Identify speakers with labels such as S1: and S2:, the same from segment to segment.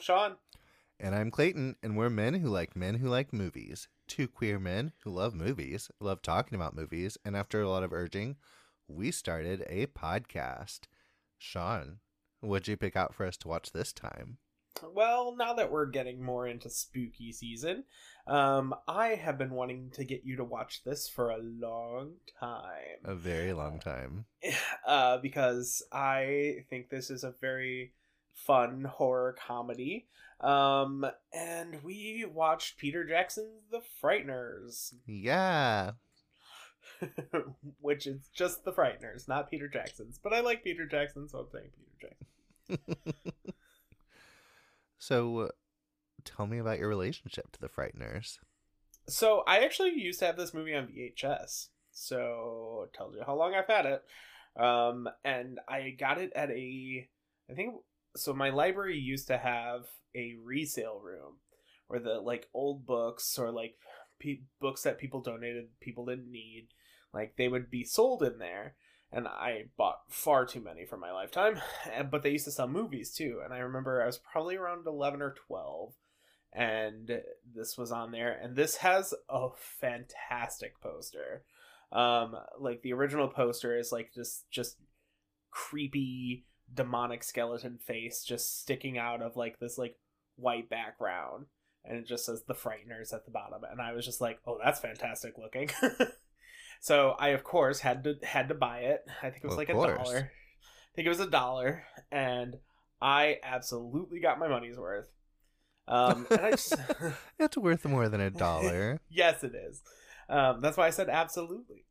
S1: I'm Shawn.
S2: And I'm Clayton, and we're men who like men who like movies. Two queer men who love movies, love talking about movies, and after a lot of urging, we started a podcast. Shawn, what'd you pick out for us to watch this time?
S1: Well, now that we're getting more into spooky season, um, I have been wanting to get you to watch this for a long time.
S2: A very long time.
S1: Uh, because I think this is a very fun horror comedy. Um, and we watched Peter Jackson's The Frighteners,
S2: Yeah.
S1: which is just The Frighteners, not Peter Jackson's. But I like Peter Jackson, so I'm saying Peter Jackson.
S2: So, uh, tell me about your relationship to the Frighteners.
S1: So I actually used to have this movie on VHS. So it tells you how long I've had it. Um, and I got it at a, I think, so my library used to have a resale room where the like old books or like pe- books that people donated, people didn't need, like they would be sold in there. And I bought far too many for my lifetime. But they used to sell movies too. And I remember I was probably around 11 or 12 and this was on there and this has a fantastic poster um like the original poster is like just just creepy demonic skeleton face just sticking out of like this like white background. And it just says the frighteners at the bottom. And i was just like oh that's fantastic looking. So i of course had to had to buy it. I think it was
S2: Of
S1: like a dollar. I think it was a dollar. And i absolutely got my money's worth. Um and i just
S2: It's worth more than a dollar.
S1: yes it is. Um that's why i said absolutely.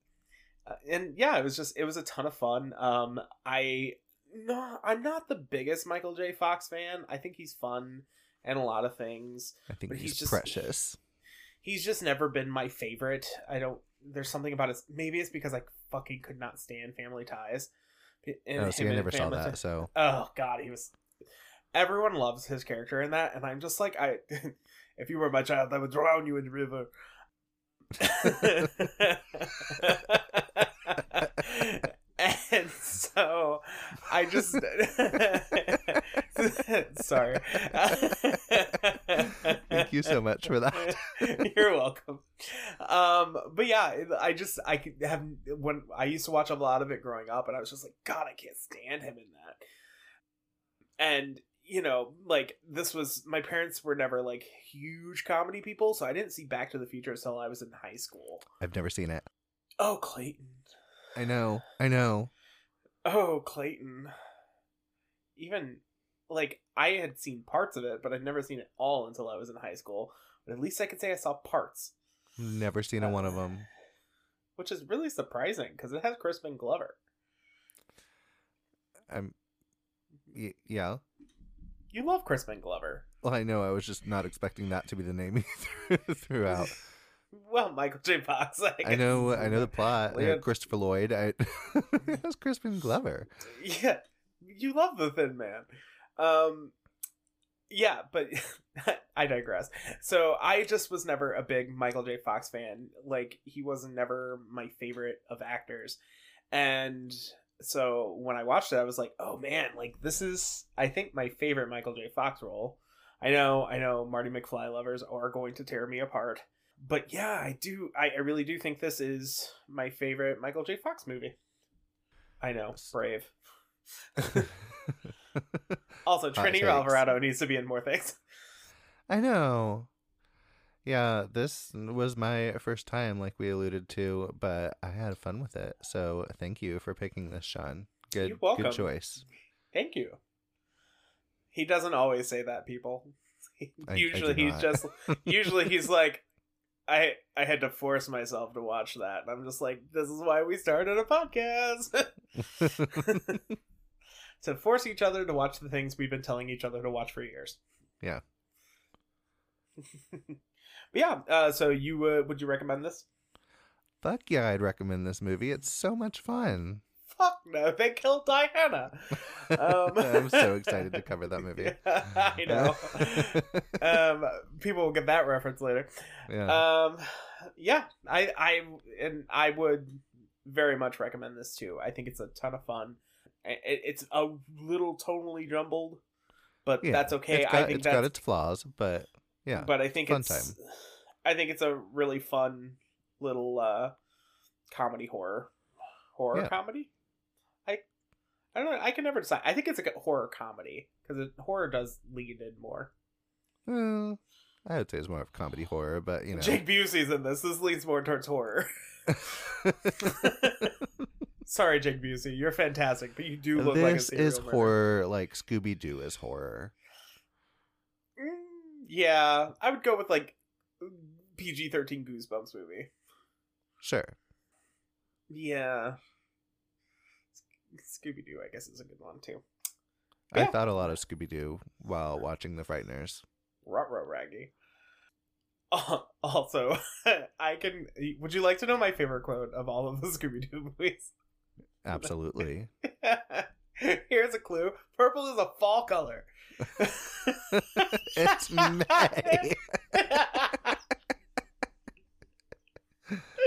S1: Uh, and yeah it was just it was a ton of fun. Um i no i'm not the biggest michael j. Fox fan. I think he's fun and a lot of things
S2: I think
S1: But
S2: he's,
S1: he's just-
S2: precious.
S1: he's just never been my favorite. I don't there's something about his maybe it's because i fucking could not stand family ties. Oh, and
S2: Oh, see, I never saw that,
S1: Ties-
S2: so.
S1: oh god he was everyone loves his character in that and i'm just like i if you were my child i would drown you in the river and so i just sorry
S2: Thank you so much for that.
S1: you're welcome um but yeah i just i could have when i used to watch a lot of it growing up and i was just like god i can't stand him in that and you know like this was my parents were never like huge comedy people so i didn't see back to the future until i was in high school
S2: I've never seen it.
S1: oh clayton
S2: I know. I know.
S1: Oh clayton even like i had seen parts of it but i'd never seen it all until i was in high school but at least i could say i saw parts
S2: Never seen a one of uh, them.
S1: which is really surprising because it has crispin glover
S2: I'm. Y- yeah.
S1: you love crispin glover
S2: Well, I know. I was just not expecting that to be the name he threw- throughout.
S1: well michael j fox I,
S2: I know. I know the plot.
S1: Well, yeah.
S2: Christopher Lloyd. I. it was Crispin Glover.
S1: yeah you love the thin man um yeah but i digress so i just was never a big michael j fox fan like he was never my favorite of actors and so when i watched it i was like oh man like this is i think my favorite michael j fox role i know i know marty mcfly lovers are going to tear me apart but yeah i do i, I really do think this is my favorite michael j fox movie i know brave Also, Trini. Alvarado needs to be in more things.
S2: I know. Yeah, this was my first time, like we alluded to, but I had fun with it. So thank you for picking this, Shawn. Good,
S1: You're welcome.
S2: good choice.
S1: Thank you. He doesn't always say that, people.
S2: I- I
S1: usually he's just usually he's like I I had to force myself to watch that. And I'm just like, this is why we started a podcast. to force each other to watch the things we've been telling each other to watch for years.
S2: Yeah.
S1: but yeah, uh, so you uh, would you recommend this?
S2: Fuck yeah, I'd recommend this movie. It's so much fun.
S1: Fuck no, they killed Diana. Um,
S2: I'm so excited to cover that movie.
S1: I know. um, people will get that reference later.
S2: yeah.
S1: Um, yeah, I, I, and I would very much recommend this too. I think it's a ton of fun. It, it's a little tonally jumbled, but
S2: Yeah,
S1: that's okay.
S2: It's got,
S1: I think
S2: it's got its flaws, but yeah.
S1: but I think
S2: fun
S1: it's
S2: time.
S1: I think it's a really fun little uh comedy horror horror
S2: Yeah.
S1: comedy. I don't know. I can never decide. I think it's a horror comedy because horror does lead in more.
S2: Well, I would say it's more of comedy horror, but you know.
S1: Jake Busey's in this. This leads more towards horror. Sorry, Jake Busey, you're fantastic, but you do look like a
S2: this
S1: serial
S2: is
S1: murderer.
S2: horror like Scooby Doo is horror.
S1: Mm, yeah, I would go with like PG thirteen Goosebumps movie.
S2: Sure.
S1: Yeah, Scooby Doo, I guess, is a good one too.
S2: I
S1: Yeah.
S2: thought a lot of Scooby Doo while watching The Frighteners.
S1: Rut row raggy. Uh, also, I can. Would you like to know my favorite quote of all of the Scooby Doo movies?
S2: Absolutely.
S1: Here's a clue: purple is a fall color.
S2: it's May.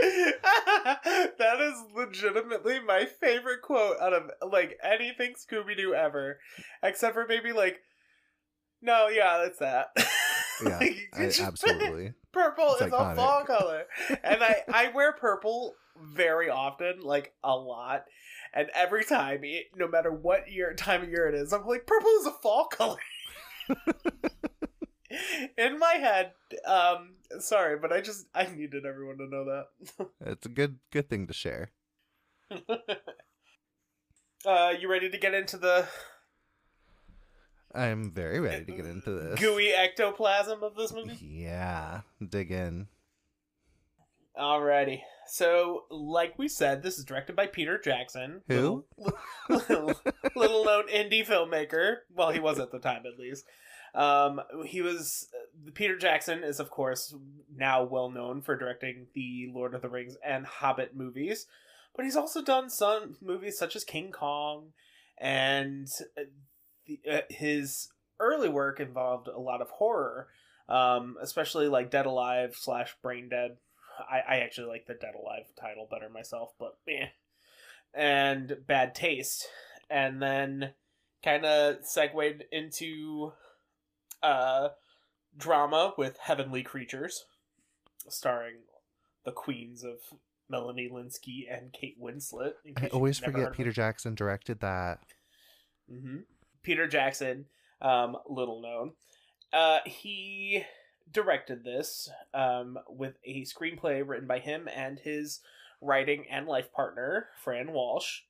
S1: that is legitimately my favorite quote out of like anything Scooby Doo ever, except for maybe like, no, yeah, that's that.
S2: Yeah,
S1: Like,
S2: I, absolutely.
S1: Purple
S2: It's
S1: is a fall color, and I I wear purple very often, like a lot. And every time, no matter what year time of year it is, I'm like, purple is a fall color. In my head, um, sorry, but I just I needed everyone to know that.
S2: It's a good good thing to share.
S1: uh, you ready to get into the
S2: I'm very ready to get into this.
S1: gooey ectoplasm of this movie?
S2: Yeah, dig in.
S1: Alrighty. So, like we said, this is directed by Peter Jackson.
S2: Who?
S1: Little, little known indie filmmaker. Well, he was at the time, at least. Um, he was. Peter Jackson is, of course, now well known for directing the Lord of the Rings and Hobbit movies, but he's also done some movies such as King Kong, and uh, the, uh, his early work involved a lot of horror, um, especially like Dead Alive slash Brain Dead. I, I actually like the Dead Alive title better myself, but eh. And Bad Taste. And then kind of segued into uh, drama with Heavenly Creatures, starring the queens of Melanie Lynskey and Kate Winslet.
S2: I always forget Peter Jackson directed that.
S1: hmm Peter Jackson, um, little known. Uh, he directed this um, with a screenplay written by him and his writing and life partner, Fran Walsh.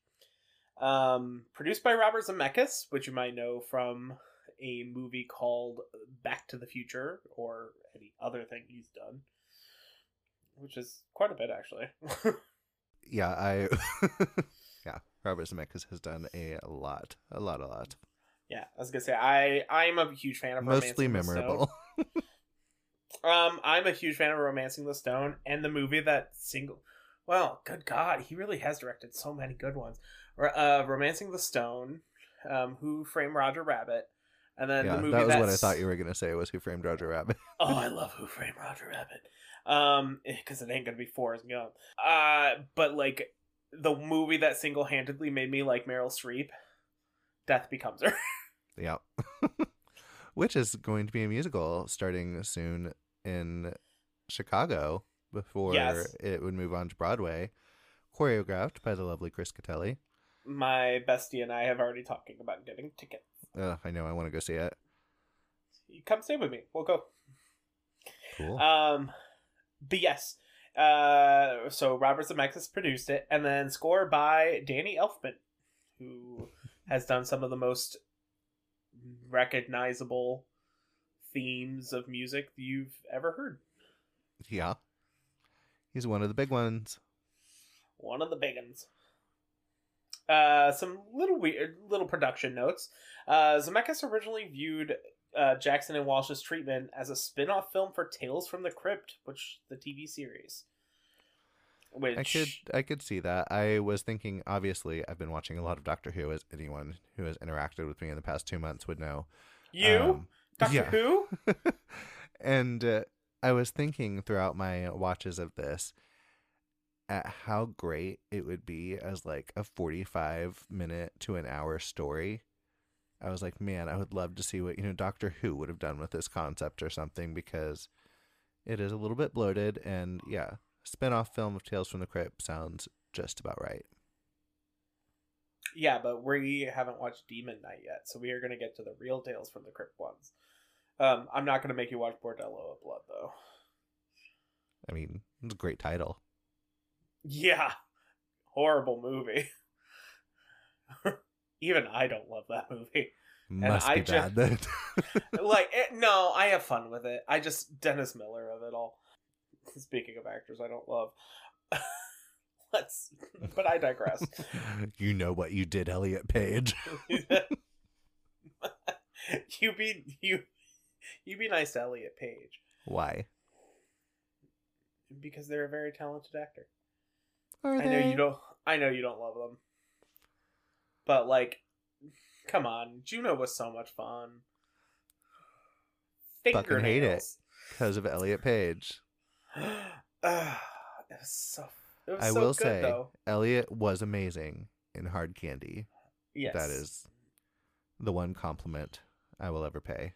S1: Um, produced by Robert Zemeckis, which you might know from a movie called Back to the Future or any other thing he's done, which is quite a bit actually.
S2: Yeah, I. yeah, Robert Zemeckis has done a lot, a lot, a lot.
S1: yeah, I was gonna say I I am a huge fan of
S2: Mostly
S1: Romancing the Stone.
S2: memorable.
S1: Um, I'm a huge fan of Romancing the Stone and the movie that single. Well, good God, he really has directed so many good ones. Uh, Romancing the Stone, um, Who Framed Roger Rabbit, and then
S2: yeah,
S1: the movie
S2: that was what I thought you were gonna say was Who Framed Roger Rabbit.
S1: Oh, I love Who Framed Roger Rabbit. Um, because it ain't gonna be Forrest Gump. Uh, but like the movie that single handedly made me like Meryl Streep, Death Becomes Her.
S2: yeah, which is going to be a musical starting soon in Chicago before
S1: Yes.
S2: it would move on to Broadway, choreographed by the lovely Chris Gattelli.
S1: My bestie and I have already talking about getting tickets.
S2: Uh, I know I want to go see it.
S1: You come stay with me. We'll go.
S2: Cool.
S1: Um, but yes, uh, so Robert Zemeckis produced it, and then score by Danny Elfman, who has done some of the most recognizable themes of music you've ever heard.
S2: yeah, he's one of the big ones.
S1: One of the big ones. Uh, some little weird little production notes. Uh, Zemeckis originally viewed uh, Jackson and Walsh's treatment as a spin-off film for Tales from the Crypt, which the TV series. Which
S2: I could I could see that. I was thinking obviously I've been watching a lot of Doctor Who as anyone who has interacted with me in the past 2 months would know.
S1: you
S2: Um,
S1: Doctor
S2: yeah.
S1: Who.
S2: and uh, I was thinking throughout my watches of this at how great it would be as like a 45 minute to an hour story I was like, man, I would love to see what, you know, Doctor Who would have done with this concept or something because it is a little bit bloated and yeah, spin-off film of Tales from the Crypt sounds just about right.
S1: Yeah, but we haven't watched Demon Knight yet, so we are going to get to the real Tales from the Crypt ones. Um, I'm not going to make you watch Bordello of Blood, though.
S2: I mean, it's a great title.
S1: Yeah, horrible movie. Even I don't love that movie.
S2: Must
S1: I
S2: be
S1: ju-
S2: bad then.
S1: like, it, no, I have fun with it. I just Dennis Miller of it all. Speaking of actors, I don't love. Let's, but I digress.
S2: you know what you did, Elliot Page.
S1: you be you, you be nice to Elliot Page
S2: Why?
S1: because they're a very talented actor.
S2: Are
S1: I know you don't. I know you don't love them, but like, come on, Juno was so much fun.
S2: Fucking hate it. Because of Elliot Page.
S1: Ah, it was so. It was
S2: I
S1: so
S2: will
S1: good,
S2: say,
S1: though.
S2: Elliot was amazing in Hard Candy.
S1: Yes,
S2: That is the one compliment I will ever pay.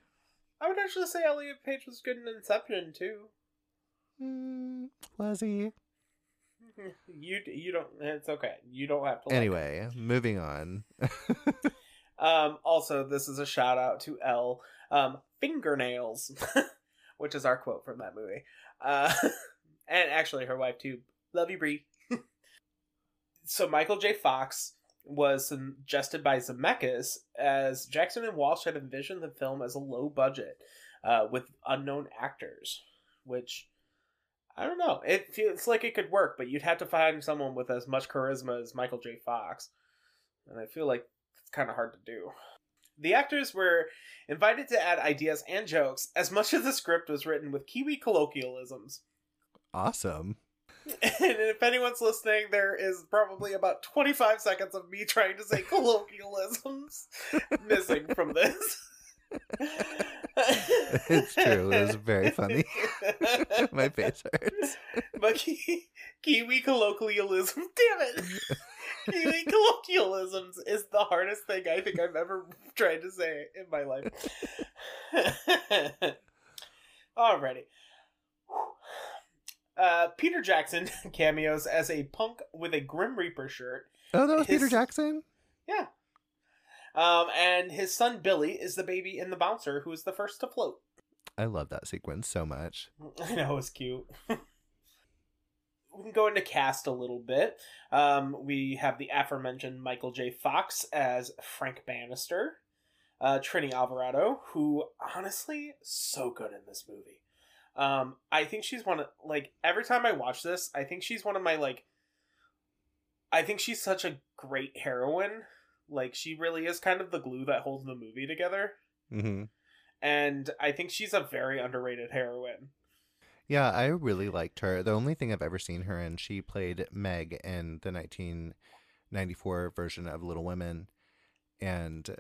S1: I would actually say Elliot Page was good in Inception too.
S2: Mm, was he?
S1: You you don't. It's okay. You don't have to.
S2: Anyway, moving on.
S1: Um, also, this is a shout out to L. Um, fingernails, which is our quote from that movie. Uh, and actually, her wife too. Love you, Brie. so Michael J. Fox was suggested by Zemeckis as Jackson and Walsh had envisioned the film as a low budget uh, with unknown actors, which I don't know. It feels like it could work, but you'd have to find someone with as much charisma as Michael J. Fox, and I feel like it's kind of hard to do. The actors were invited to add ideas and jokes, as much of the script was written with Kiwi colloquialisms.
S2: awesome.
S1: And if anyone's listening, there is probably about 25 seconds of me trying to say colloquialisms missing from this.
S2: It's true. It was very funny. My face hurts.
S1: but ki- Kiwi colloquialism, damn it! Kiwi colloquialisms is the hardest thing I think I've ever tried to say in my life. Alrighty. Uh, Peter Jackson cameos as a punk with a Grim Reaper shirt.
S2: Oh, that was Peter Jackson?
S1: Yeah. Um, and his son Billy is the baby in the bouncer who is the first to float.
S2: I love that sequence so much.
S1: I know it was cute. we can go into cast a little bit. Um, we have the aforementioned Michael J. Fox as Frank Bannister, uh, Trini Alvarado, who honestly so good in this movie. Um, I think she's one of like every time I watch this, I think she's one of my like. I think she's such a great heroine. Like she really is kind of the glue that holds the movie together,
S2: hmm
S1: and I think she's a very underrated heroine.
S2: Yeah, I really liked her. The only thing I've ever seen her in, she played Meg in the 1994 version of Little Women, and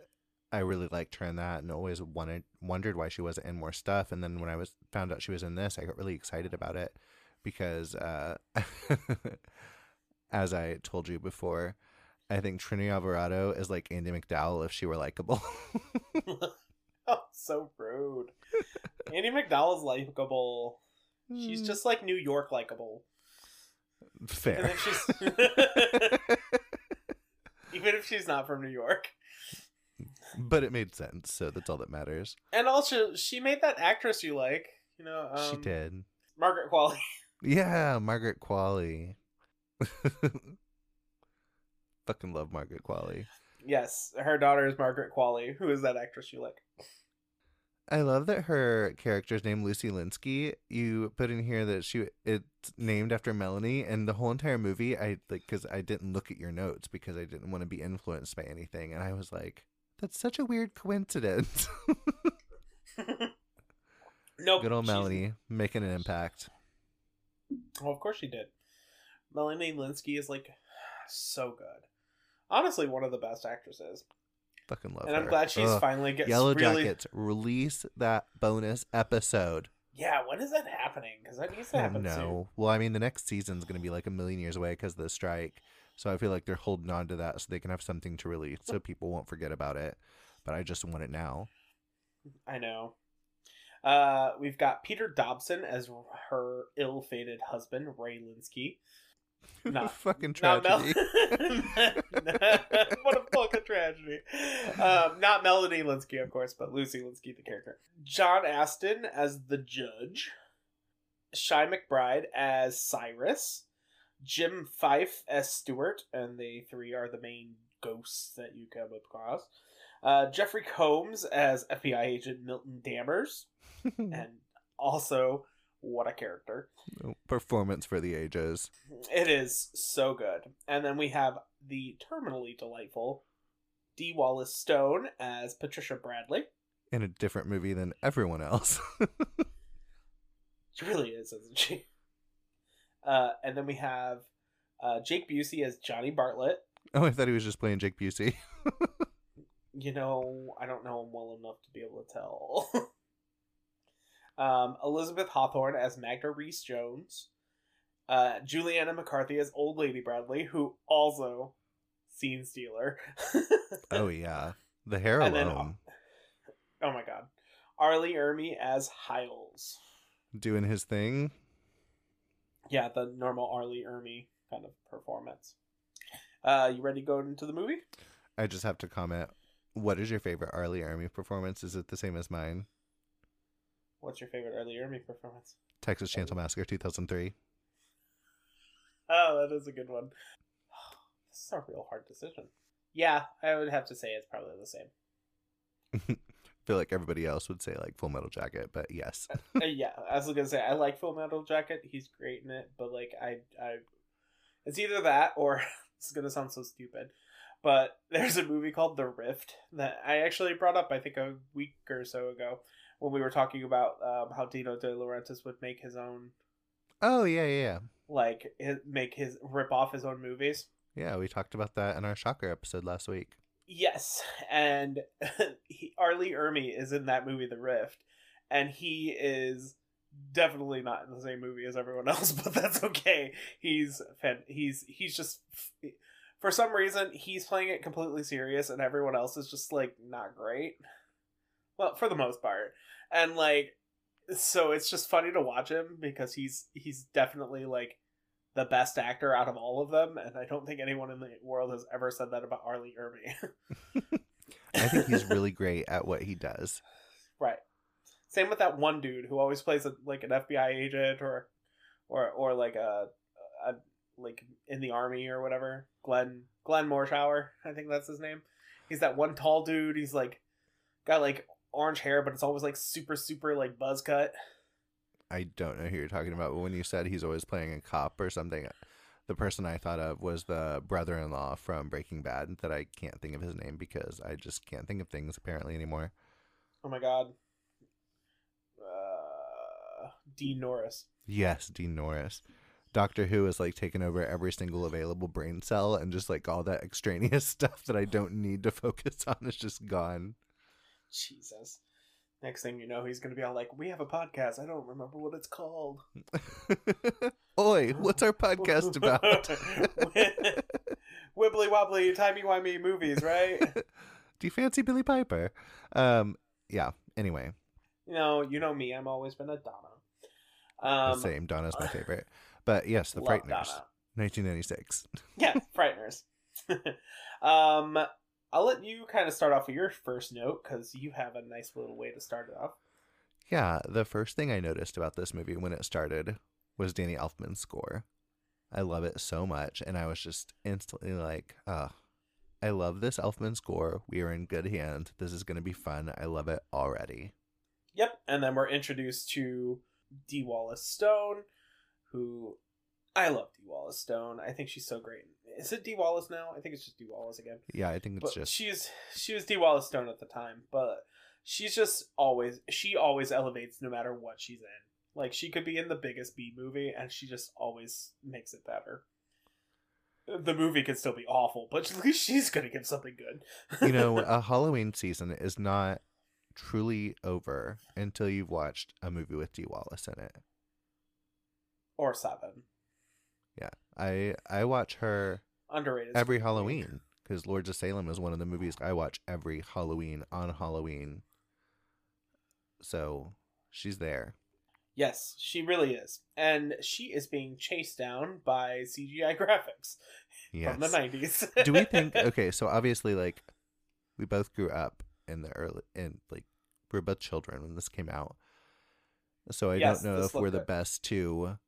S2: I really liked her in that, and always wanted wondered why she wasn't in more stuff. And then when I was found out she was in this, I got really excited about it because, uh, as I told you before, I think Trini Alvarado is like Andie MacDowell if she were likable.
S1: Oh, so rude. Andie MacDowell's likable. She's just like New York likable.
S2: Fair.
S1: even if she's not from New York.
S2: but it made sense, so that's all that matters.
S1: And also, she made that actress you like. You know, um,
S2: she did.
S1: Margaret Qualley.
S2: Yeah, Margaret Qualley. Fucking love Margaret Qualley.
S1: yes, her daughter is Margaret Qualley. Who is that actress you like?
S2: I love that her character's named Lucy Lynskey. You put in here that she it's named after Melanie, and the whole entire movie, I like because I didn't look at your notes because I didn't want to be influenced by anything, and I was like, "That's such a weird coincidence."
S1: Nope.
S2: Good old Melanie making an impact.
S1: Well, of course she did. Melanie Lynskey is like so good. Honestly, one of the best actresses.
S2: Fucking love
S1: and
S2: her.
S1: I'm glad she's
S2: Ugh.
S1: finally gets
S2: Yellow
S1: really.
S2: Jackets release that bonus episode.
S1: Yeah, when is that happening? Because that needs to happen
S2: no. Well, I mean, the next season's going to be like a million years away because of the strike. So I feel like they're holding on to that so they can have something to release so people won't forget about it. but I just want it now.
S1: I know. Uh, we've got Peter Dobson as her ill-fated husband, Ray Lynskey. Not-
S2: fucking
S1: Not Mel-
S2: tragedy.
S1: what a fucking tragedy. Um, not Melanie Lynskey, of course, but Lucy Lynskey, the character. John Astin as the judge. Chi McBride as Cyrus. Jim Fyfe as Stewart, and they three are the main ghosts that you come across. Uh, Jeffrey Combs as FBI agent Milton Dammers, and also what a character.
S2: Performance for the ages.
S1: It is so good. And then we have the terminally delightful Dee Wallace Stone as Patricia Bradley.
S2: In a different movie than everyone else.
S1: She really is, isn't she? Uh, and then we have uh, Jake Busey as Johnny Bartlett.
S2: oh, I thought he was just playing Jake Busey.
S1: You know, I don't know him well enough to be able to tell. um, Elizabeth Hawthorne as Magda Rees-Jones. Uh, Julianna McCarthy as Old Lady Bradley, who also scene stealer.
S2: oh yeah, the hair
S1: And then-
S2: alone,
S1: oh my god. R. Lee Ermey as Hiles.
S2: doing his thing.
S1: Yeah, the normal R. Lee Ermey kind of performance. Uh, you ready to go into the movie?
S2: I just have to comment. What is your favorite R. Lee Ermey performance? Is it the same as mine?
S1: What's your favorite R. Lee Ermey performance?
S2: Texas Chainsaw Massacre 2003.
S1: Oh, that is a good one. This is a real hard decision. Yeah, I would have to say it's probably the same.
S2: I feel like everybody else would say like Full Metal Jacket, but yes.
S1: Uh, yeah, I was gonna say I like Full Metal Jacket. He's great in it, but like I, I, it's either that or it's gonna sound so stupid, but there's a movie called The Rift that I actually brought up. I think a week or so ago when we were talking about um, how Dino De Laurentiis would make his own,
S2: Oh yeah, yeah,
S1: like his, make his rip off his own movies.
S2: Yeah, we talked about that in our Shocker episode last week.
S1: Yes, and he, R. Lee Ermey is in that movie, The Rift, and he is definitely not in the same movie as everyone else, but that's okay. He's fan- he's he's just for some reason he's playing it completely serious, and everyone else is just like not great. Well, for the most part, and like so it's just funny to watch him because he's he's definitely like the best actor out of all of them, and I don't think anyone in the world has ever said that about R. Lee Ermey.
S2: I think he's really great at what he does.
S1: right. Same with that one dude who always plays a, like an FBI agent or or or like a, a like in the army or whatever. Glenn Glenn Morshower, I think that's his name. He's that one tall dude. He's like got like orange hair, but it's always like super super like buzz cut.
S2: I don't know who you're talking about, but when you said he's always playing a cop or something, the person I thought of was the brother-in-law from Breaking Bad. That I can't think of his name because I just can't think of things apparently anymore.
S1: Oh my god. Uh, Dean Norris.
S2: Yes, Dean Norris. Doctor Who has like taken over every single available brain cell and just like all that extraneous stuff that I don't need to focus on is just gone.
S1: Jesus. Next thing you know, he's gonna be all like, "We have a podcast. I don't remember what it's called."
S2: Oi, what's our podcast about?
S1: Wibbly wobbly, timey wimey movies, right?
S2: Do you fancy Billie Piper? Um, yeah. Anyway,
S1: you know, you know me. I'm always been a Donna. Um,
S2: same. Donna's my favorite. But yes, The Frighteners,
S1: Donna.
S2: 1996.
S1: Yeah, Frighteners. um, I'll let you kind of start off with your first note because you have a nice little way to start it off.
S2: Yeah, the first thing I noticed about this movie when it started was Danny Elfman's score. I love it so much, and I was just instantly like, "Ah, I love this Elfman score. We are in good hands. This is going to be fun. I love it already."
S1: Yep, and then we're introduced to Dee Wallace Stone, who I love Dee Wallace Stone. I think she's so great. Is it Dee Wallace now? I think it's just Dee Wallace again.
S2: Yeah, I think it's
S1: But
S2: just
S1: she's she was Dee Wallace Stone at the time, but she's just always she always elevates no matter what she's in. Like she could be in the biggest B movie, and she just always makes it better. The movie could still be awful, but at least she's gonna give something good.
S2: you know, a Halloween season is not truly over until you've watched a movie with Dee Wallace in it.
S1: or seven
S2: Yeah, I I watch her
S1: underrated.
S2: every Halloween because Lords of Salem is one of the movies I watch every Halloween on Halloween. So she's there.
S1: Yes, she really is. And she is being chased down by CGI graphics
S2: Yes.
S1: from the 90s.
S2: Do we think okay, so obviously like we both grew up in the early in like we were both children when this came out. So I
S1: Yes,
S2: don't know if we're
S1: looked
S2: the best to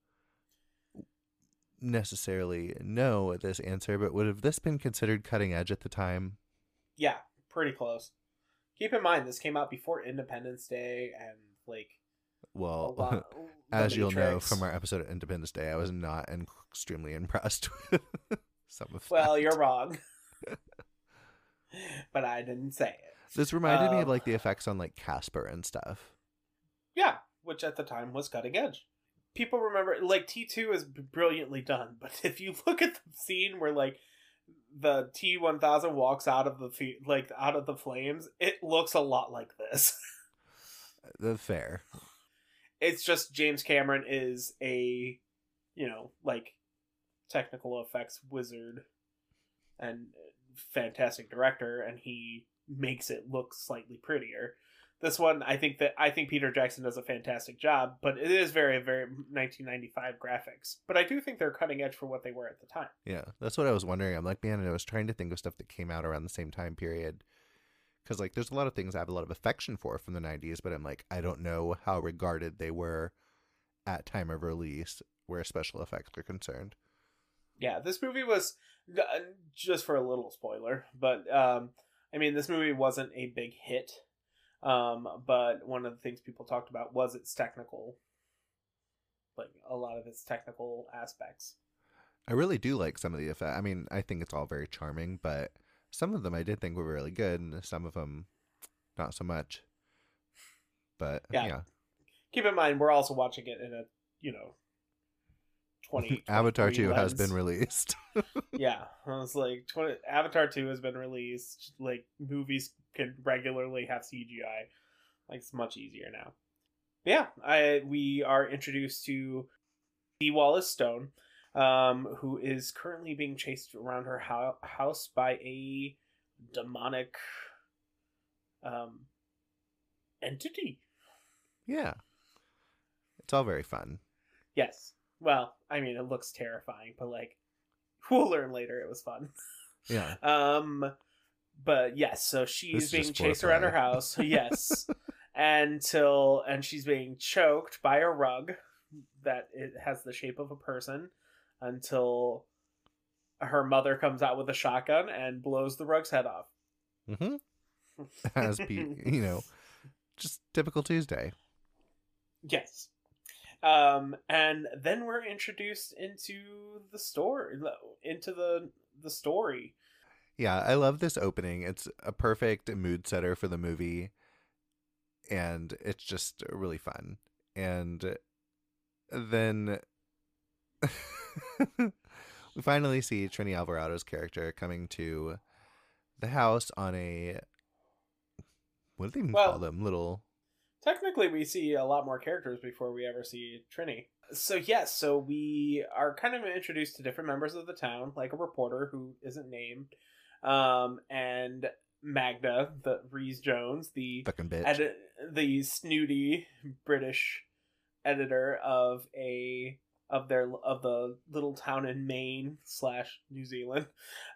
S2: necessarily know this answer, but would have this been considered cutting edge at the time?
S1: yeah, pretty close. Keep in mind, this came out before Independence Day and, like,
S2: Well,
S1: lot-
S2: as you'll know from our episode of Independence Day, I was not extremely impressed with some of
S1: Well,
S2: that.
S1: you're wrong. but I didn't say it.
S2: This reminded me of
S1: Um,
S2: like the effects on like Casper and stuff.
S1: Yeah, which at the time was cutting edge. People remember, like, T2 is brilliantly done, but if you look at the scene where, like, the T1000 walks out of the fe- like out of the flames, it looks a lot like this.
S2: The fair.
S1: it's just James Cameron is a, you know, like technical effects wizard and uh, fantastic director, and he makes it look slightly prettier. This one, I think that I think Peter Jackson does a fantastic job, but it is very, very 1995 graphics. But I do think they're cutting edge for what they were at the time.
S2: Yeah, that's what I was wondering. I'm like, man, and I was trying to think of stuff that came out around the same time period. Because, like, there's a lot of things I have a lot of affection for from the 90s, but I'm like, I don't know how regarded they were at time of release where special effects are concerned.
S1: Yeah, this movie was uh, just for a little spoiler, but um, I mean, this movie wasn't a big hit. Um, but one of the things people talked about was its technical, like a lot of its technical aspects.
S2: I really do like some of the effects. I mean, I think it's all very charming, but some of them I did think were really good, and some of them not so much. But
S1: Yeah.
S2: yeah,
S1: Keep in mind, we're also watching it in a you know, twenty.
S2: Avatar
S1: 23
S2: 2 has been released.
S1: yeah, I was like, 20, Avatar Two has been released. Like movies can regularly have CGI. Like it's much easier now. But yeah, I we are introduced to Dee Wallace Stone, um, who is currently being chased around her hou- house by a demonic um entity.
S2: yeah. It's all very fun.
S1: Yes. Well, I mean, it looks terrifying, but like, we'll learn later. It was fun.
S2: Yeah.
S1: Um, but yes, so she's being chased around her house. Yes, until and she's being choked by a rug that it has the shape of a person until her mother comes out with a shotgun and blows the rug's head off.
S2: Mm-hmm. As be, you know, just typical Tuesday.
S1: Yes. Um, and then we're introduced into the story, into the the story.
S2: Yeah, I love this opening. It's a perfect mood setter for the movie, and it's just really fun. And then we finally see Trini Alvarado's character coming to the house on a what do they even
S1: Well-
S2: call them? Little
S1: Technically, we see a lot more characters before we ever see Trini. So yes, so we are kind of introduced to different members of the town, like a reporter who isn't named, um, and Magda, the Rees-Jones, the
S2: fucking bitch.
S1: edit, the snooty British editor of a of their of the little town in Maine slash New Zealand.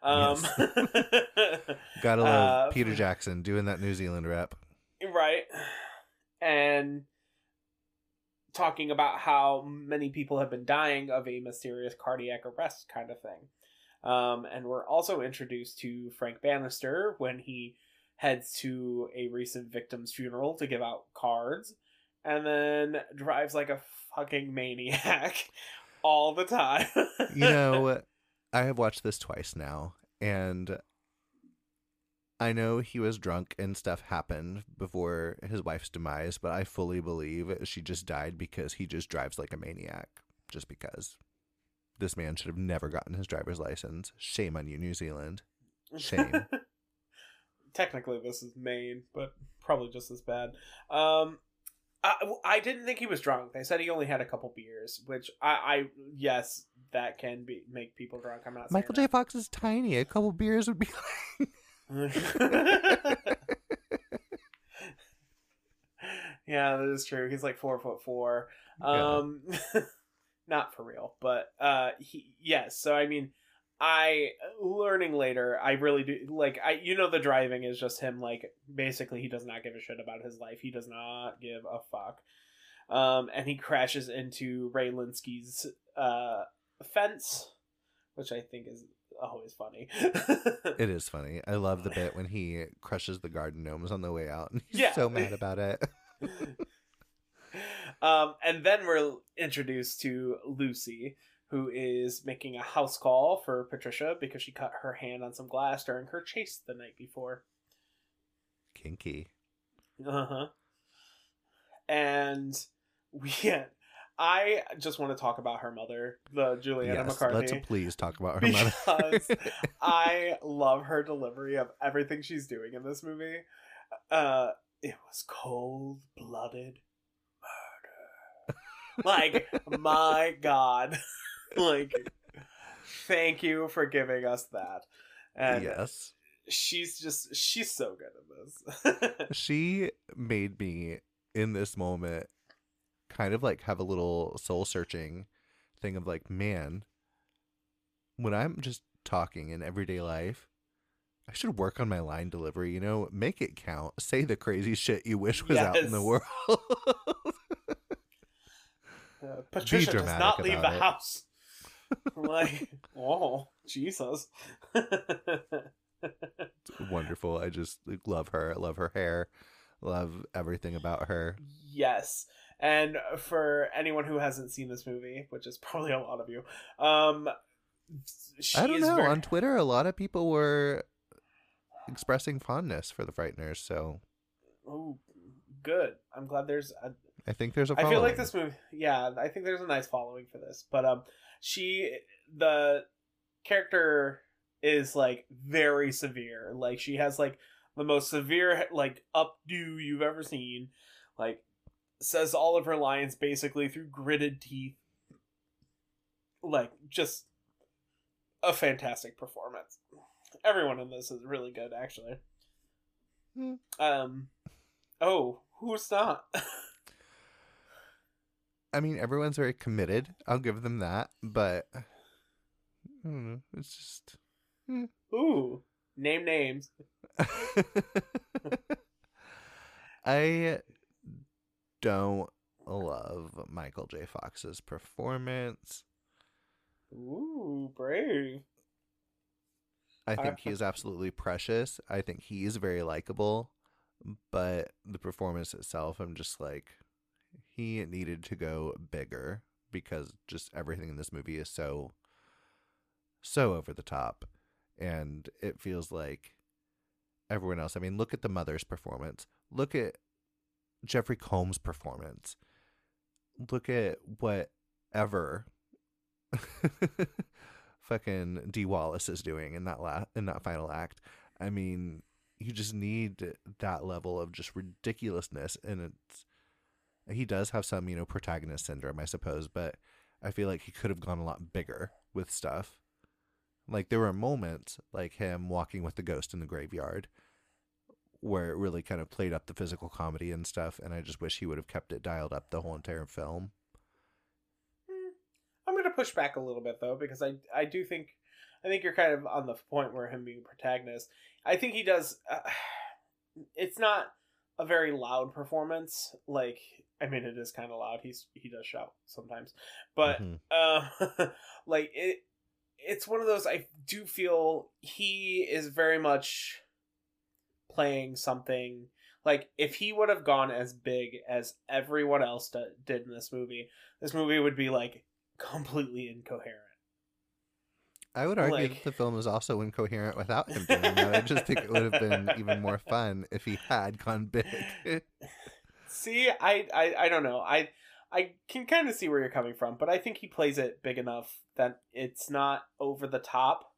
S1: Um,
S2: Gotta love
S1: uh,
S2: Peter Jackson doing that New Zealand rap.
S1: right, and talking about how many people have been dying of a mysterious cardiac arrest kind of thing. Um, and we're also introduced to Frank Bannister when he heads to a recent victim's funeral to give out cards, and then drives like a fucking maniac all the time.
S2: you know, I have watched this twice now, and I know he was drunk and stuff happened before his wife's demise, but I fully believe she just died because he just drives like a maniac. Just because. This man should have never gotten his driver's license. Shame on you, New Zealand. Shame.
S1: Technically, this is Maine, but probably just as bad. Um, Uh, I didn't think he was drunk. They said he only had a couple beers, which I, I yes, that can be make people drunk. I'm not.
S2: Michael J. Fox is tiny. A couple beers would be
S1: that. yeah, that is true. He's like four foot four.
S2: Yeah.
S1: Um, not for real, but uh, he yes. So I mean, I learning later, I really do like I. You know, the driving is just him. Like basically, he does not give a shit about his life. He does not give a fuck. Um, and he crashes into Ray Lynskey's uh fence, which I think is always funny.
S2: It is funny. I love the bit when he crushes the garden gnomes on the way out, and he's
S1: Yeah.
S2: so mad about it.
S1: um, and then we're introduced to Lucy, who is making a house call for Patricia because she cut her hand on some glass during her chase the night before.
S2: Kinky.
S1: Uh huh. And we, I just want to talk about her mother, the Julianna
S2: yes,
S1: McCarthy.
S2: let's please talk about her mother.
S1: Because I love her delivery of everything she's doing in this movie. Uh, it was cold blooded murder. like, my God. like, thank you for giving us that. And
S2: yes,
S1: she's just, she's so good at this.
S2: she made me in this moment kind of like have a little soul searching thing of like, man, when I'm just talking in everyday life, I should work on my line delivery, you know, make it count. Say the crazy shit you wish was out in the world.
S1: Uh, Patricia does not leave the
S2: it.
S1: house. like, oh, Jesus.
S2: Wonderful. I just love her. I love her hair. Love everything about her.
S1: yes. And for anyone who hasn't seen this movie, which is probably a lot of you, um, she
S2: I don't know.
S1: very-
S2: On Twitter, a lot of people were expressing fondness for the Frighteners, so
S1: oh, good. I'm glad there's a
S2: I think there's a
S1: I feel like this movie. Yeah, I think there's a nice following for this. But um, she the character is like very severe. Like she has like the most severe like updo you've ever seen. Like says all of her lines basically through gritted teeth. Like just a fantastic performance. Everyone in this is really good, actually.
S2: Hmm.
S1: Um. Oh, who's not?
S2: I mean, everyone's very committed. I'll give them that, but I don't know. It's just
S1: Ooh, name names.
S2: I don't love Michael J. Fox's performance.
S1: Ooh, brave.
S2: I think he is absolutely precious. I think he is very likable, but the performance itself, I'm just like, he needed to go bigger because just everything in this movie is so, so over the top. And it feels like everyone else. I mean, look at the mother's performance. Look at Jeffrey Combs' performance. Look at whatever fucking Dee Wallace is doing in that la- in that final act. I mean, you just need that level of just ridiculousness, and it's he does have some you know protagonist syndrome, I suppose, but I feel like he could have gone a lot bigger with stuff. Like there were moments like him walking with the ghost in the graveyard where it really kind of played up the physical comedy and stuff and I just wish he would have kept it dialed up the whole entire film.
S1: Hmm. I'm gonna push back a little bit though because I I do think I think you're kind of on the point where him being a protagonist. I think he does. Uh, it's not a very loud performance. Like I mean, it is kind of loud. He's he does shout sometimes, but
S2: Mhm.
S1: uh, like it. It's one of those. I do feel he is very much playing something. Like if he would have gone as big as everyone else did in this movie, this movie would be like completely incoherent.
S2: I would argue
S1: Like-
S2: that the film is also incoherent without him doing that. I just think it would have been even more fun if he had gone big.
S1: See, I, I, I don't know. I, I can kind of see where you're coming from, but I think he plays it big enough that it's not over the top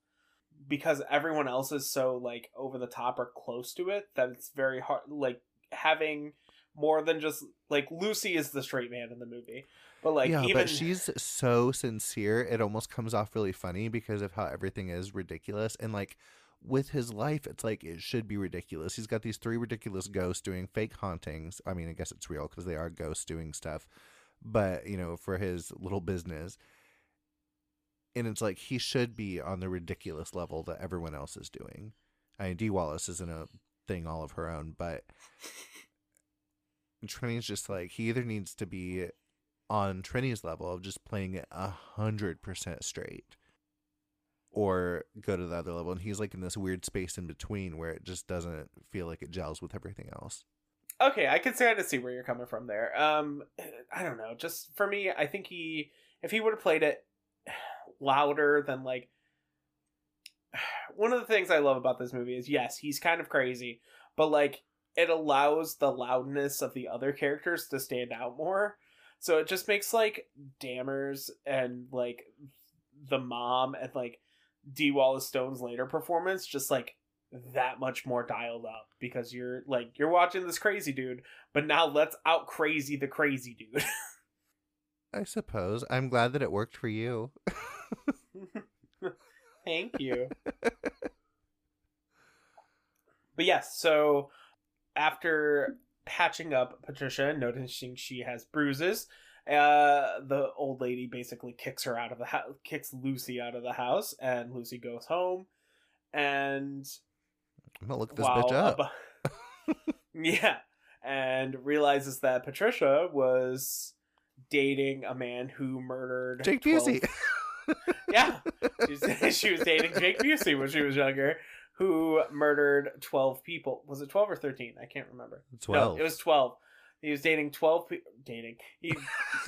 S1: because everyone else is so like over the top or close to it that it's very hard. Like having more than just like Lucy is the straight man in the movie. But like
S2: yeah,
S1: even
S2: but she's so sincere. It almost comes off really funny because of how everything is ridiculous. And like with his life, it's like it should be ridiculous. He's got these three ridiculous ghosts doing fake hauntings. I mean, I guess it's real because they are ghosts doing stuff, but you know, for his little business. And it's like he should be on the ridiculous level that everyone else is doing. I mean, Dee Wallace isn't a thing all of her own, but Trini's just like he either needs to be on Trini's level of just playing it a hundred percent straight, or go to the other level, and he's like in this weird space in between where it just doesn't feel like it gels with everything else.
S1: okay, I can start to see where you're coming from there. Um, I don't know. Just for me, I think he if he would have played it louder than like one of the things I love about this movie is yes, he's kind of crazy, but like it allows the loudness of the other characters to stand out more. So it just makes like Dammers and like the mom and like Dee Wallace Stone's later performance just like that much more dialed up because you're like you're watching this crazy dude, but now let's out crazy the crazy dude.
S2: I suppose. I'm glad that it worked for you.
S1: Thank you. but yes, so after patching up Patricia and noticing she has bruises, uh, the old lady basically kicks her out of the house, kicks Lucy out of the house, and Lucy goes home. And
S2: I'm gonna look this bitch up.
S1: ab- yeah, and realizes that Patricia was dating a man who murdered
S2: Jake
S1: 12
S2: Busey.
S1: Yeah, she was, she was dating Jake Busey when she was younger, who murdered twelve people. Was it twelve or thirteen? I can't remember.
S2: Twelve.
S1: No, it was twelve. He was dating twelve. Pe- dating. He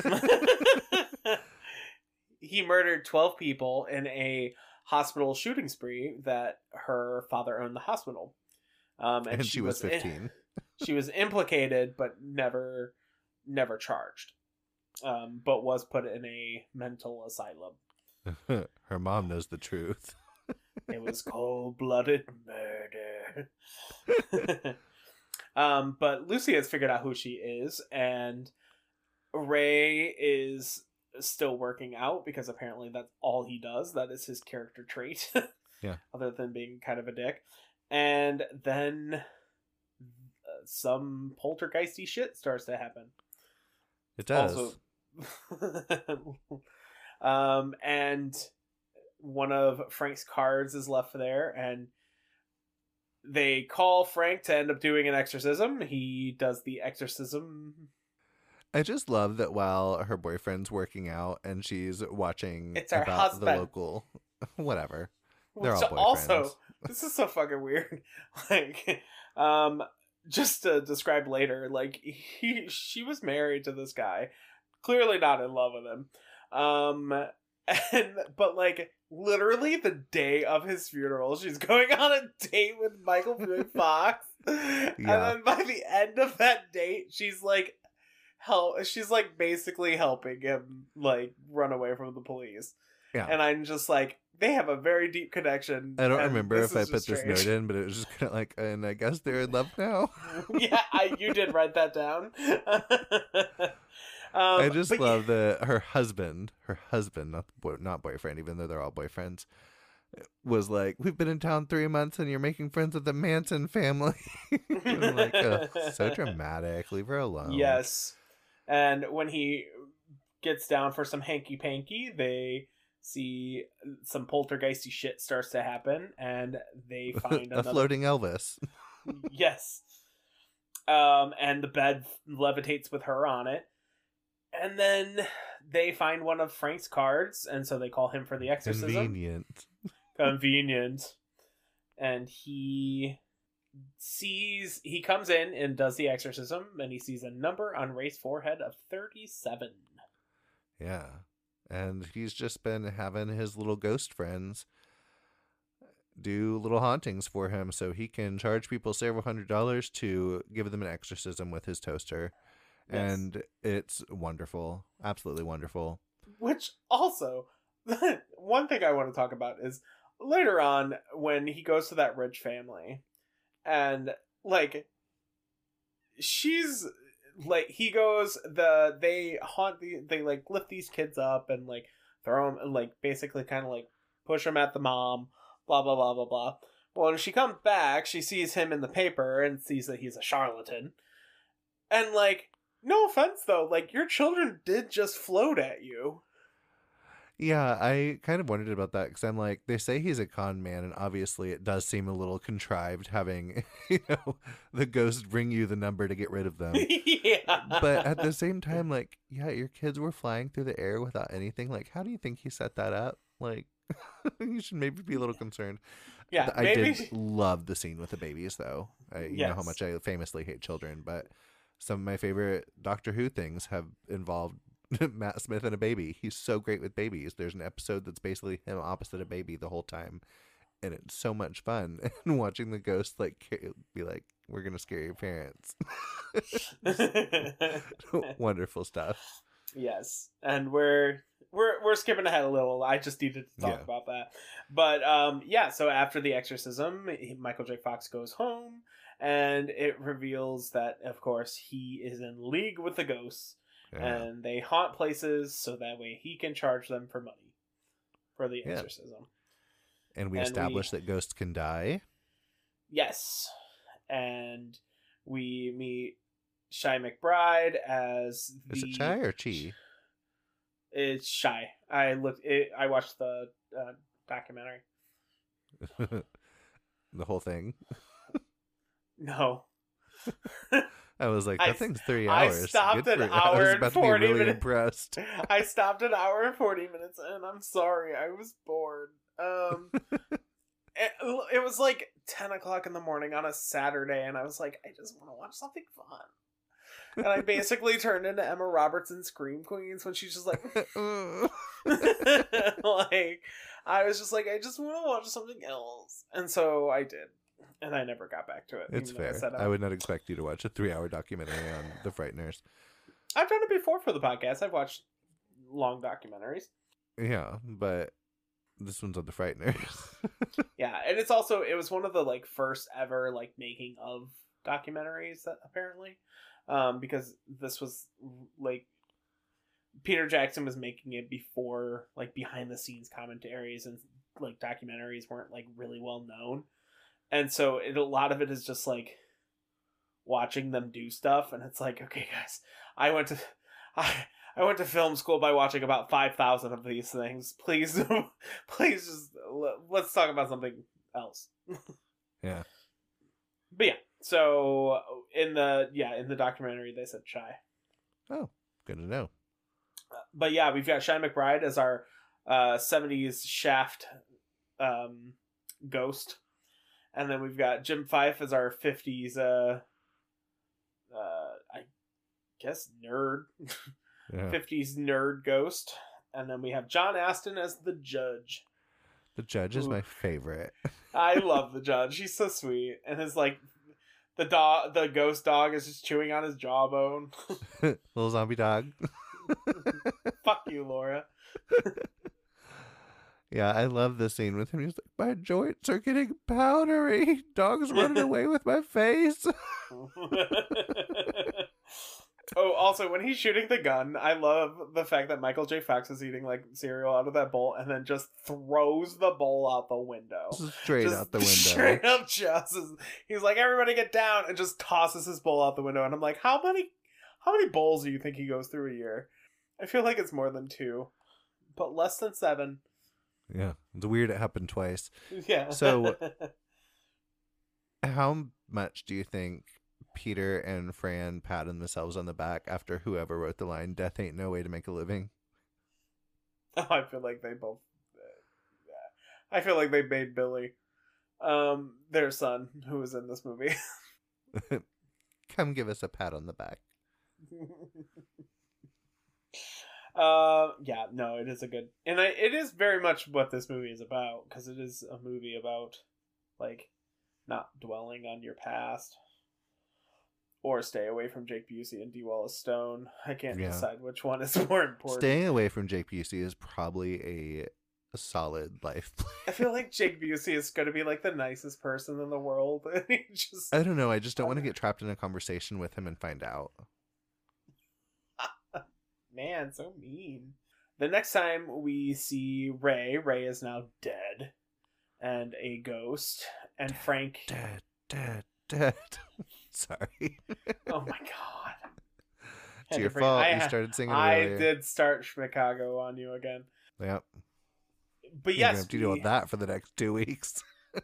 S1: he murdered twelve people in a hospital shooting spree that her father owned the hospital. Um,
S2: and, she, was
S1: in-
S2: 15.
S1: she was implicated, but never, never charged. Um, but was put in a mental asylum.
S2: Her mom knows the truth.
S1: It was cold blooded murder. um, but Lucy has figured out who she is, and Ray is still working out because apparently that's all he does. That is his character trait.
S2: Yeah.
S1: Other than being kind of a dick. And then uh, some poltergeisty shit starts to happen.
S2: It does.
S1: Also, um, and one of Frank's cards is left there, and they call Frank to end up doing an exorcism. He does the exorcism.
S2: I just love that while her boyfriend's working out and she's watching
S1: It's
S2: about the local whatever. They're all
S1: So
S2: boyfriends.
S1: also, this is so fucking weird. Like, um, just to describe later, like he, she was married to this guy, clearly not in love with him. Um, and but like literally the day of his funeral, she's going on a date with Michael. Fox, and then by the end of that date, she's like. Help! She's like basically helping him like run away from the police.
S2: Yeah.
S1: And I'm just like, they have a very deep connection.
S2: I don't remember if I put
S1: just
S2: this note in, but it was just kind of like, and I guess they're in love now.
S1: yeah, I, you did write that down. um,
S2: I just love that her husband, her husband, not boy, not boyfriend, even though they're all boyfriends, was like, "We've been in town three months, and you're making friends with the Manson family." Like, Ugh, so dramatic. Leave her alone.
S1: Yes. And when he gets down for some hanky panky, they see some poltergeisty shit starts to happen, and they find
S2: a
S1: another.
S2: floating Elvis.
S1: yes. Um, and the bed levitates with her on it. And then they find one of Frank's cards, and so they call him for the exorcism.
S2: Convenient.
S1: Convenient. And he sees he comes in and does the exorcism, and he sees a number on Ray's forehead of thirty-seven.
S2: Yeah. And he's just been having his little ghost friends do little hauntings for him so he can charge people several hundred dollars to give them an exorcism with his toaster.
S1: Yes.
S2: And it's wonderful. Absolutely wonderful.
S1: Which also, one thing I want to talk about is later on when he goes to that rich family, and like, she's like he goes the they haunt the they like lift these kids up and like throw them and like basically kind of like push them at the mom. Blah blah blah blah blah. Well, when she comes back, she sees him in the paper and sees that he's a charlatan. And like, no offense though, like your children did just float at you.
S2: Yeah, I kind of wondered about that because I'm like, they say he's a con man, and obviously it does seem a little contrived having, you know, the ghost bring you the number to get rid of them.
S1: yeah.
S2: But at the same time, like, yeah, your kids were flying through the air without anything. Like, how do you think he set that up? Like, you should maybe be a little concerned.
S1: yeah,
S2: I
S1: maybe
S2: did love the scene with the babies, though. I, you know how much I famously hate children, but some of my favorite Doctor Who things have involved Matt Smith and a baby. He's so great with babies. There's an episode that's basically him opposite a baby the whole time, and it's so much fun. And watching the ghost like be like, "We're gonna scare your parents." Wonderful stuff.
S1: yes, and we're we're we're skipping ahead a little. I just needed to talk
S2: Yeah.
S1: about that. But um, yeah. So after the exorcism, Michael J. Fox goes home, and it reveals that, of course, he is in league with the ghosts,
S2: Yeah.
S1: and they haunt places so that way he can charge them for money for the
S2: Yeah.
S1: exorcism.
S2: and we
S1: and we-
S2: that ghosts can die.
S1: Yes. And we meet Chi McBride as the
S2: Is it Chai or Chi?
S1: It's Shy. I looked it I watched the uh, documentary.
S2: the whole thing.
S1: No.
S2: I was like,
S1: I-
S2: that thing's three hours.
S1: I stopped
S2: Good
S1: an
S2: for- I
S1: hour
S2: was
S1: and
S2: about to be
S1: 40
S2: really
S1: minutes.
S2: impressed.
S1: I stopped an hour and 40 minutes and I'm sorry. I was bored. Um it, it was like 10 o'clock in the morning on a Saturday and I was like, I just want to watch something fun. And I basically turned into Emma Roberts in Scream Queens when she's just like, like I was just like, I just want to watch something else, and so I did, and I never got back to it.
S2: it's fair.
S1: said
S2: I would not expect you to watch a three-hour documentary on the Frighteners.
S1: I've done it before for the podcast. I've watched long documentaries.
S2: Yeah, but this one's on the Frighteners.
S1: Yeah, and it's also it was one of the like first ever like making of documentaries that apparently, um, because this was like Peter Jackson was making it before like behind the scenes commentaries and like documentaries weren't like really well known, and so it, a lot of it is just like watching them do stuff, and it's like okay guys, I went to I. I went to film school by watching about 5,000 of these things. Please, please just let's talk about something else.
S2: Yeah.
S1: But yeah, so in the yeah, in the documentary they said shy.
S2: oh, good to know.
S1: But yeah, we've got Chi McBride as our uh 70s shaft um ghost. And then we've got Jim Fyfe as our 50s uh uh I guess nerd
S2: Yeah.
S1: 50s nerd ghost. And then we have John Astin as the judge.
S2: The judge is
S1: Ooh.
S2: my favorite.
S1: I love the judge. He's so sweet. And his like the dog the ghost dog is just chewing on his jawbone.
S2: Little zombie dog.
S1: Fuck you, Laura.
S2: Yeah, I love the scene with him. He's like, my joints are getting powdery. Dog's running away with my face.
S1: oh, also when he's shooting the gun, I love the fact that Michael J. Fox is eating like cereal out of that bowl and then just throws the bowl out the window.
S2: Straight
S1: Just
S2: out the window.
S1: Straight up just he's like, everybody get down and just tosses his bowl out the window. And I'm like, how many how many bowls do you think he goes through a year? I feel like it's more than two. But less than seven.
S2: Yeah, it's weird it happened twice.
S1: Yeah.
S2: So- How much do you think Peter and Fran patted themselves on the back after whoever wrote the line, Death ain't no way to make a living?
S1: Oh, I feel like they both. Uh, yeah. I feel like they made Billy, um, their son, who was in this movie.
S2: Come give us a pat on the back.
S1: Uh, yeah, no, it is a good, and I, it is very much what this movie is about because it is a movie about like not dwelling on your past. Or stay away from Jake Busey and Dee Wallace Stone. I can't
S2: Yeah.
S1: decide which one is more important.
S2: Staying away from Jake Busey is probably a, a solid life.
S1: I feel like Jake Busey is going to be like the nicest person in the world, and he just
S2: I don't know. I just don't want to get trapped in a conversation with him and find out.
S1: Man, so mean. The next time we see Ray, Ray is now dead and a ghost, and Frank.
S2: Dead, dead, dead. Sorry.
S1: Oh my god.
S2: It's your fault.
S1: I,
S2: you started singing
S1: I
S2: earlier.
S1: did start Chicago on you again.
S2: Yep.
S1: But
S2: You're
S1: yes,
S2: have to deal with that for the next two weeks.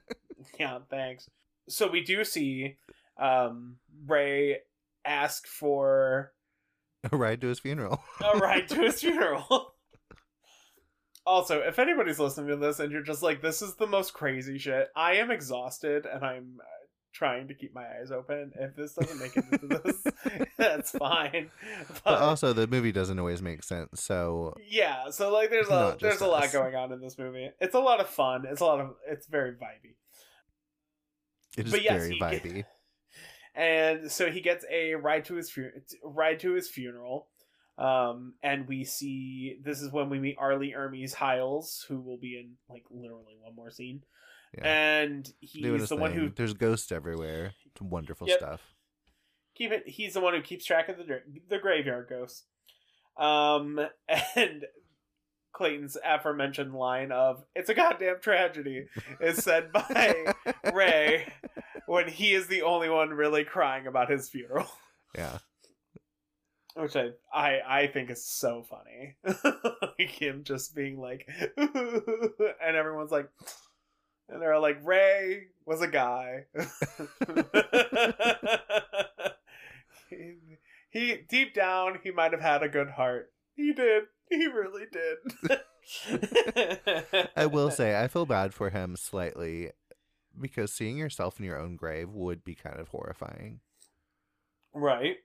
S1: Yeah, thanks. So we do see um, Ray ask for
S2: A ride to his funeral.
S1: a ride to his funeral. Also, if anybody's listening to this and you're just like, this is the most crazy shit, I am exhausted and I'm uh, trying to keep my eyes open. If this doesn't make it into this, that's fine.
S2: But also, the movie doesn't always make sense. So
S1: yeah, so like, there's a there's a lot going on in this movie. It's a lot of fun. It's a lot of it's very vibey.
S2: it is
S1: But yes,
S2: very
S1: he-
S2: vibey.
S1: And so he gets a ride to his fu- ride to his funeral um and we see this is when we meet R. Lee Ermey's hiles who will be in like literally one more scene
S2: Yeah.
S1: and he's
S2: his
S1: the one who.
S2: There's ghosts everywhere. It's wonderful
S1: Yep.
S2: stuff.
S1: keep it he's the one who keeps track of the the graveyard ghosts um and clayton's aforementioned line of it's a goddamn tragedy is said by ray when he is the only one really crying about his funeral
S2: Yeah.
S1: which I I I think is so funny. like him just being like, and everyone's like, and they're like, Ray was a guy. he, he deep down he might have had a good heart. He did. He really did.
S2: I will say, I feel bad for him slightly because seeing yourself in your own grave would be kind of horrifying.
S1: right.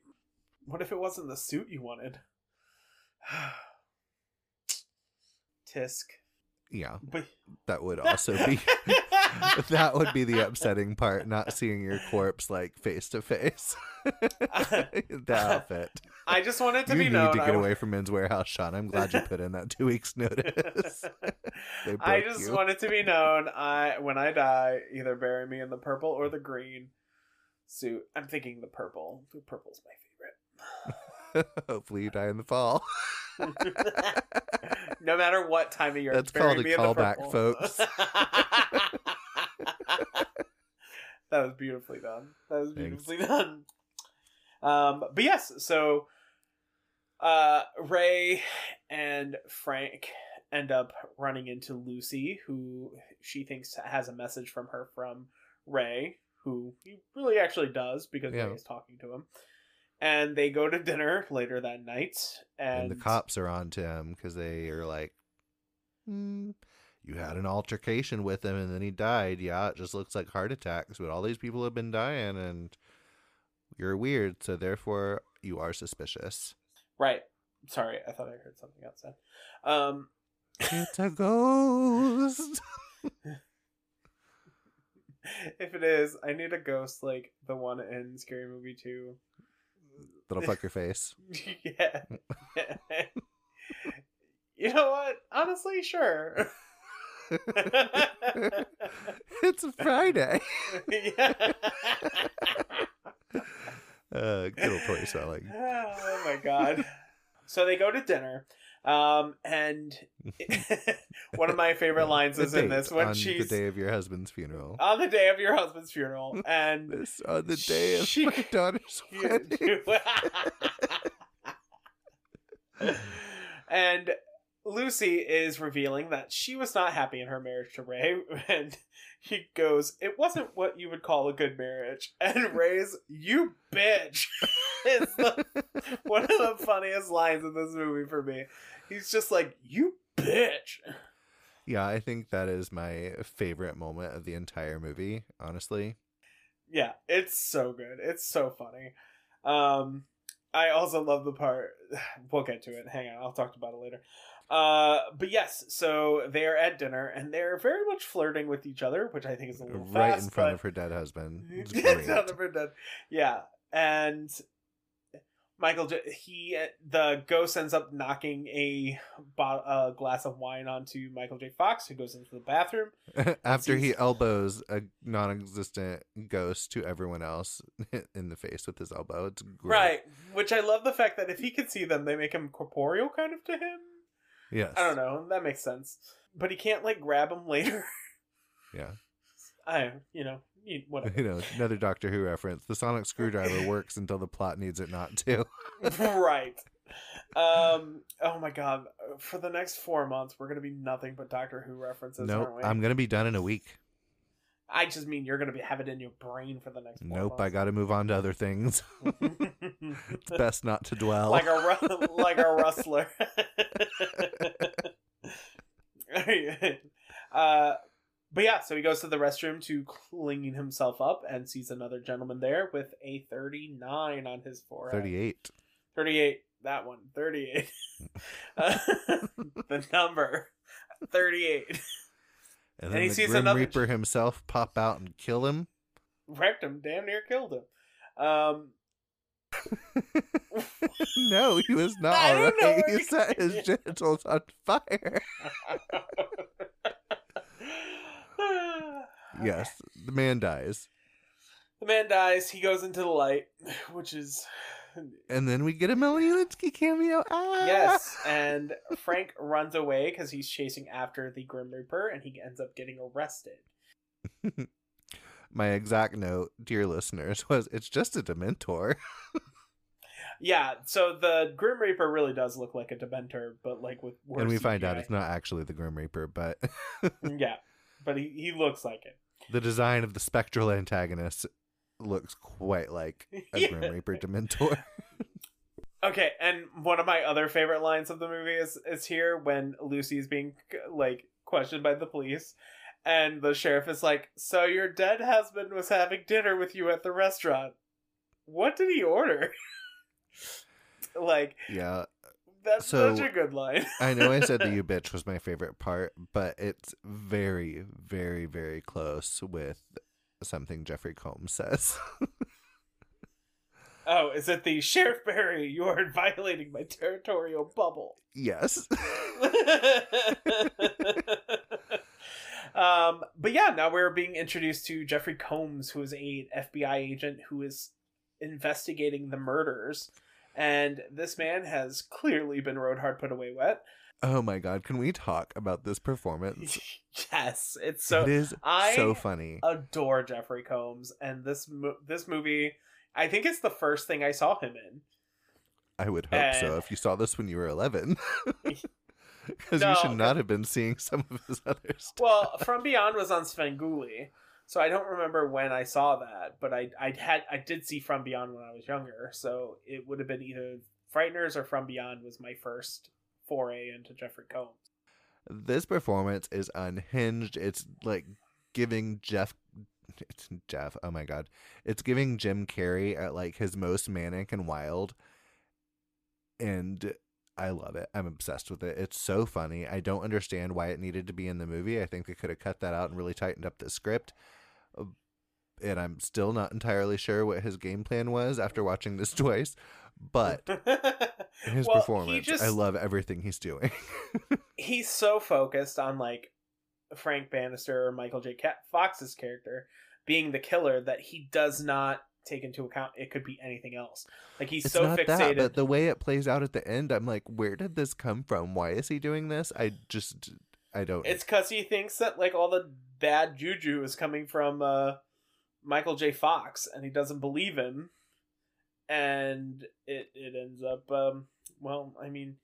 S1: What if it wasn't the suit you wanted? Tisk.
S2: Yeah,
S1: But
S2: that would also be that would be the upsetting part, not seeing your corpse like face to face. The outfit.
S1: I just wanted to be.
S2: you
S1: be
S2: need
S1: known.
S2: to get
S1: I-
S2: away from Men's Wearhouse, Shawn. I'm glad you put in that two weeks notice.
S1: I just
S2: you.
S1: wanted to be known. I when I die, either bury me in the purple or the green suit. I'm thinking the purple. The purple's my favorite.
S2: Hopefully, you die in the fall.
S1: no matter what time of year.
S2: That's called a callback, folks.
S1: that was beautifully done. That was
S2: Thanks.
S1: beautifully done. Um, but yes, so uh, Ray and Frank end up running into Lucy, who she thinks has a message from her from Ray, who he really actually does because
S2: Yeah.
S1: Ray is talking to him. And they go to dinner later that night, and,
S2: and the cops are on to him because they are like, hmm, "You had an altercation with him, and then he died. Yeah, it just looks like heart attacks, but all these people have been dying, and you're weird, so therefore you are suspicious."
S1: right. Sorry, I thought I heard something outside. Um,
S2: it's a ghost.
S1: if it is, I need a ghost like the one in Scary Movie 2.
S2: That'll fuck your face.
S1: yeah. you know what? Honestly, sure.
S2: it's a Friday.
S1: yeah.
S2: Uh, good old toy selling.
S1: oh my god. So they go to dinner. Um, and one of my favorite lines is in this when
S2: on
S1: she's
S2: the day of your husband's funeral.
S1: on the day of your husband's funeral, and
S2: This on the day of
S1: She-
S2: my daughter's wedding.
S1: and Lucy is revealing that she was not happy in her marriage to Ray, and he goes, "It wasn't what you would call a good marriage." And Ray's, "You bitch," is the, one of the funniest lines in this movie for me. He's just like, "You bitch."
S2: Yeah, I think that is my favorite moment of the entire movie, honestly.
S1: Yeah, it's so good. It's so funny. Um, I also love the part. We'll get to it. Hang on, I'll talk about it later. Uh, but yes, so they are at dinner and they're very much flirting with each other, which I think is a little
S2: right
S1: fast,
S2: in front
S1: but-
S2: of her dead husband. It's great.
S1: not ever done. Yeah, and Michael, he the ghost ends up knocking a, a glass of wine onto Michael J. Fox, who goes into the bathroom.
S2: After he elbows a non-existent ghost to everyone else in the face with his elbow. It's great.
S1: Right, which I love the fact that if he can see them, they make him corporeal, kind of to him.
S2: Yes.
S1: I don't know. That makes sense, but he can't like grab him later.
S2: Yeah.
S1: I, you know, you- whatever.
S2: You know, another Doctor Who reference. The sonic screwdriver works until the plot needs it not to.
S1: right. Um. Oh my god. For the next four months, we're gonna be nothing but Doctor Who references.
S2: nope.
S1: aren't we?
S2: I'm gonna be done in a week.
S1: I just mean you're gonna be have it in your brain for the next.
S2: Nope. I got to move on to other things. It's best not to dwell.
S1: like a ru- like a rustler. uh, but yeah, so he goes to the restroom to clean himself up and sees another gentleman there with a 39 on his forehead.
S2: 38.
S1: 38. That one. 38. Uh, the number. 38.
S2: And
S1: And
S2: then
S1: he
S2: the
S1: sees
S2: Grim
S1: another-
S2: Reaper himself pop out and kill him.
S1: Wrecked him. Damn near killed him. Um,
S2: no, he was not
S1: I know
S2: alright. He set his genitals on fire. Yes, the man dies.
S1: The man dies. He goes into the light, which is
S2: And then we get a Melanie Lynskey cameo. Ah!
S1: yes. And Frank runs away because he's chasing after the Grim Reaper, and he ends up getting arrested.
S2: My exact note, dear listeners, was it's just a Dementor.
S1: Yeah. So the Grim Reaper really does look like a Dementor, but like with worse
S2: and we find out it's not actually the Grim Reaper, but
S1: yeah, but he he looks like it.
S2: the design of the spectral antagonist looks quite like a
S1: Yeah.
S2: Grim Reaper Dementor.
S1: Okay, and one of my other favorite lines of the movie is is here when Lucy's being like questioned by the police, and the sheriff is like, "So your dead husband was having dinner with you at the restaurant? What did he order?" like
S2: yeah,
S1: that's
S2: So-
S1: such a good line.
S2: I know I said the you bitch was my favorite part, but it's very, very, very close with something Jeffrey Combs says.
S1: oh, is it the sheriff Barry? You are violating my territorial bubble.
S2: yes.
S1: um, but yeah, now we're being introduced to Jeffrey Combs, who is a FBI agent who is investigating the murders, and this man has clearly been rode hard, put away wet.
S2: Oh my god, can we talk about this performance?
S1: yes, it's so
S2: it is
S1: I-
S2: so funny.
S1: adore Jeffrey Combs, and this mo- this movie, I think it's the first thing I saw him in.
S2: I would hope so if you saw this when you were 11. Because
S1: No,
S2: you should not have been seeing some of his other stuff.
S1: Well, From Beyond was on Svengoolie, so I don't remember when I saw that, but I I had I did see From Beyond when I was younger, so it would have been either Frighteners or From Beyond was my first foray into Jeffrey Combs.
S2: This performance is unhinged. It's like giving Jeff. It's Jeff. Oh my god. It's giving Jim Carrey at like his most manic and wild. And I love it. I'm obsessed with it. It's so funny. I don't understand why it needed to be in the movie. I think they could have cut that out and really tightened up the script. And I'm still not entirely sure what his game plan was after watching this twice. But his
S1: Well,
S2: performance,
S1: just-
S2: I love everything he's doing.
S1: he's so focused on like Frank Bannister or Michael J. Fox's character being the killer that he does not take into account it could be anything else. Like he's
S2: it's
S1: so fixated.
S2: that, but the way it plays out at the end, I'm like, where did this come from? Why is he doing this? I just, I don't.
S1: It's because he thinks that like all the bad juju is coming from uh, Michael J. Fox, and he doesn't believe him, and it it ends up um, well. I mean,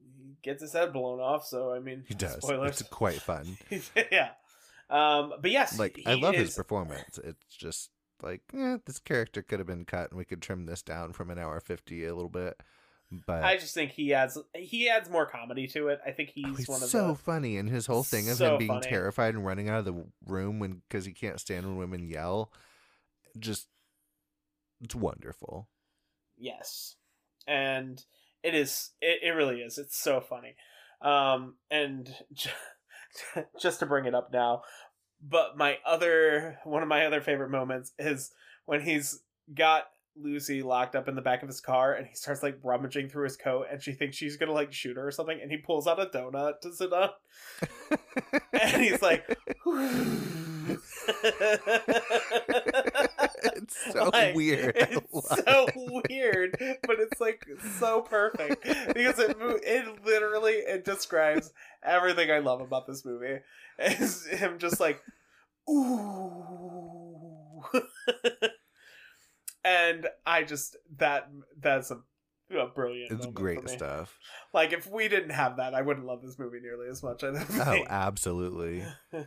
S1: he gets his head blown off. So I mean,
S2: he does.
S1: Spoilers.
S2: It's quite fun.
S1: yeah. Um, but yes,
S2: Like I love his performance. It's just like, eh, this character could have been cut, and we could trim this down from an hour fifty a little bit. But
S1: I just think he adds he adds more comedy to it. I think he's,
S2: oh, he's
S1: one of
S2: so
S1: the
S2: funny, and his whole thing of
S1: So
S2: him being
S1: funny.
S2: terrified and running out of the room when because he can't stand when women yell, just it's wonderful.
S1: Yes. And it is it, it really is. It's so funny. Um and j- just to bring it up now, but my other one of my other favorite moments is when he's got Lucy locked up in the back of his car and he starts like rummaging through his coat and she thinks she's gonna like shoot her or something and he pulls out a donut to sit on and he's like
S2: it's so
S1: Like,
S2: weird.
S1: It's so
S2: it.
S1: weird, but it's like so perfect because it it literally it describes everything I love about this movie. Is him just like ooh, and I just that that's a, a brilliant.
S2: It's great stuff.
S1: Like if we didn't have that, I wouldn't love this movie nearly as much. I don't
S2: Oh, absolutely.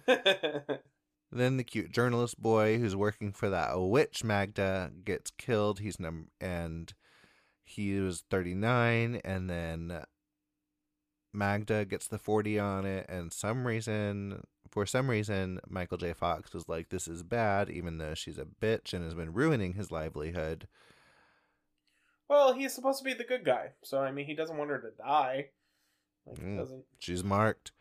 S2: Then the cute journalist boy who's working for that witch Magda gets killed. He's num and he was 39 and then Magda gets the 40 on it and some reason for some reason Michael J. Fox was like this is bad even though she's a bitch and has been ruining his livelihood.
S1: well, he's supposed to be the good guy, so I mean, he doesn't want her to die. Like,
S2: Mm.
S1: doesn't.
S2: She's marked.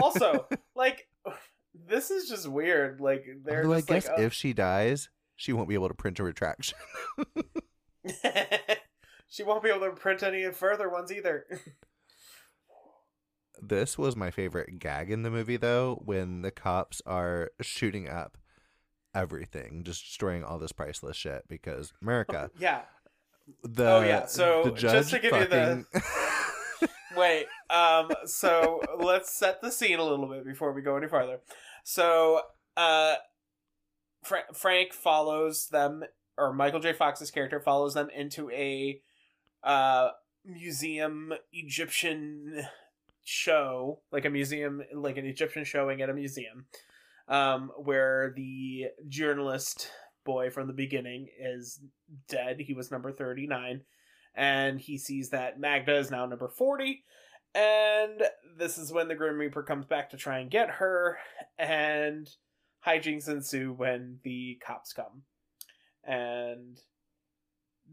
S1: also, like, this is just weird. Like, they're
S2: Although I
S1: just like,
S2: guess if she dies, she won't be able to print a retraction.
S1: oh. she won't be able to print any further ones either.
S2: This was my favorite gag in the movie, though, when the cops are shooting up everything, just destroying all this priceless shit. Because America,
S1: yeah.
S2: the
S1: Oh, yeah, so
S2: the
S1: just to give you the- Wait. Um. So let's set the scene a little bit before we go any farther. So, uh, Fra- Frank follows them, or Michael J. Fox's character follows them into a uh museum Egyptian show, like a museum, like an Egyptian showing at a museum, um, where the journalist boy from the beginning is dead. He was number thirty nine and he sees that Magda is now number 40 and this is when the Grim Reaper comes back to try and get her and hijinks ensue when the cops come and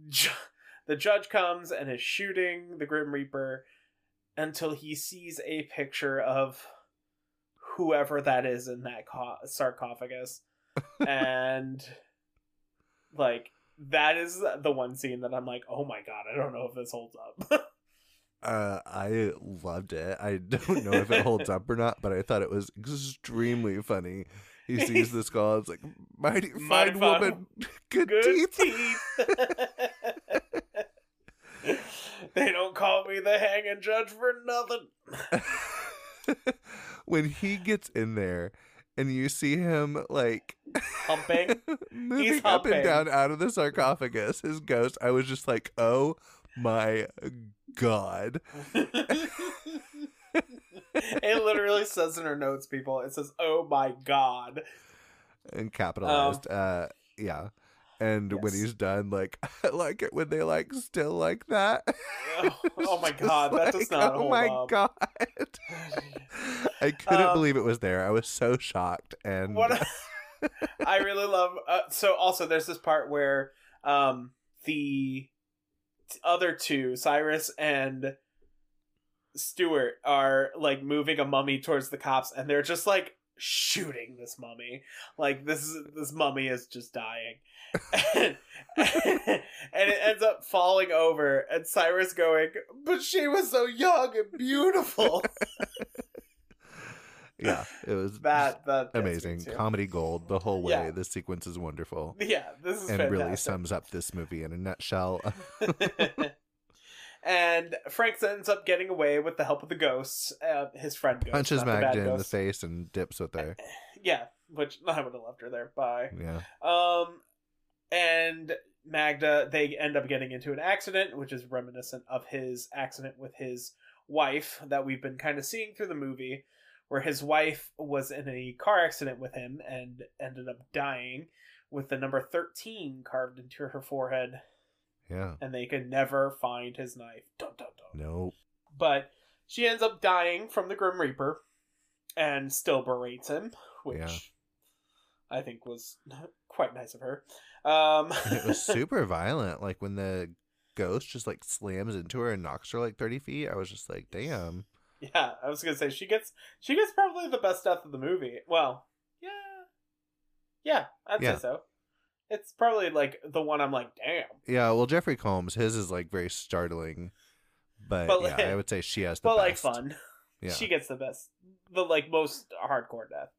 S1: ju- the judge comes and is shooting the Grim Reaper until he sees a picture of whoever that is in that co- sarcophagus and like that is the one scene that I'm like, oh my god, I don't know if this holds up.
S2: uh, I loved it. I don't know if it holds up or not, but I thought it was extremely funny. He sees the skull. It's like mighty
S1: Mighty
S2: fine
S1: fine
S2: woman, good,
S1: Good
S2: teeth.
S1: teeth. They don't call me the hanging judge for nothing.
S2: when he gets in there and you see him like
S1: Humping.
S2: moving
S1: He's
S2: up and down out of the sarcophagus, his ghost, I was just like, oh my god.
S1: it literally says in her notes, people. It says, "Oh my god."
S2: And capitalized. uh yeah. And when
S1: Um,
S2: he's done, like I like it when they like still like that.
S1: Oh, oh my God, that does not
S2: Oh
S1: hold
S2: my
S1: up.
S2: god. I couldn't
S1: Um,
S2: believe it was there. I was so shocked and
S1: what I really love. Uh, so also, there's this part where um the other two, Cyrus and Stuart, are like moving a mummy towards the cops, and they're just like shooting this mummy. Like this is this mummy is just dying. And, and it ends up falling over and Cyrus going, but she was so young and beautiful.
S2: yeah, it was
S1: that that
S2: amazing. Comedy gold the whole way.
S1: Yeah.
S2: This sequence is wonderful.
S1: Yeah, this is
S2: and
S1: fantastic.
S2: really sums up this movie in a nutshell.
S1: and Frank ends up getting away with the help of the ghosts. Uh, his friend ghost,
S2: Punches
S1: not the
S2: Magda in the face and dips with her.
S1: Yeah, which I would have left her there. Bye.
S2: Yeah.
S1: Um, and Magda, they end up getting into an accident, which is reminiscent of his accident with his wife that we've been kind of seeing through the movie, where his wife was in a car accident with him and ended up dying with the number 13 carved into her forehead,
S2: Yeah.
S1: and they could never find his knife. Dun, dun, dun.
S2: Nope.
S1: But she ends up dying from the Grim Reaper and still berates him, which
S2: Yeah.
S1: I think was quite nice of her. Um,
S2: it was super violent. Like when the ghost just like slams into her and knocks her like 30 feet. I was just like, damn.
S1: yeah, I was gonna say she gets she gets probably the best death of the movie. Well, yeah, yeah, I'd
S2: Yeah.
S1: say so. It's probably like the one I'm like, damn.
S2: Yeah, well, Jeffrey Combs, his is like very startling, but,
S1: But,
S2: yeah,
S1: like-
S2: I would say she has the
S1: But like fun.
S2: Yeah,
S1: She gets the best, the like most hardcore death.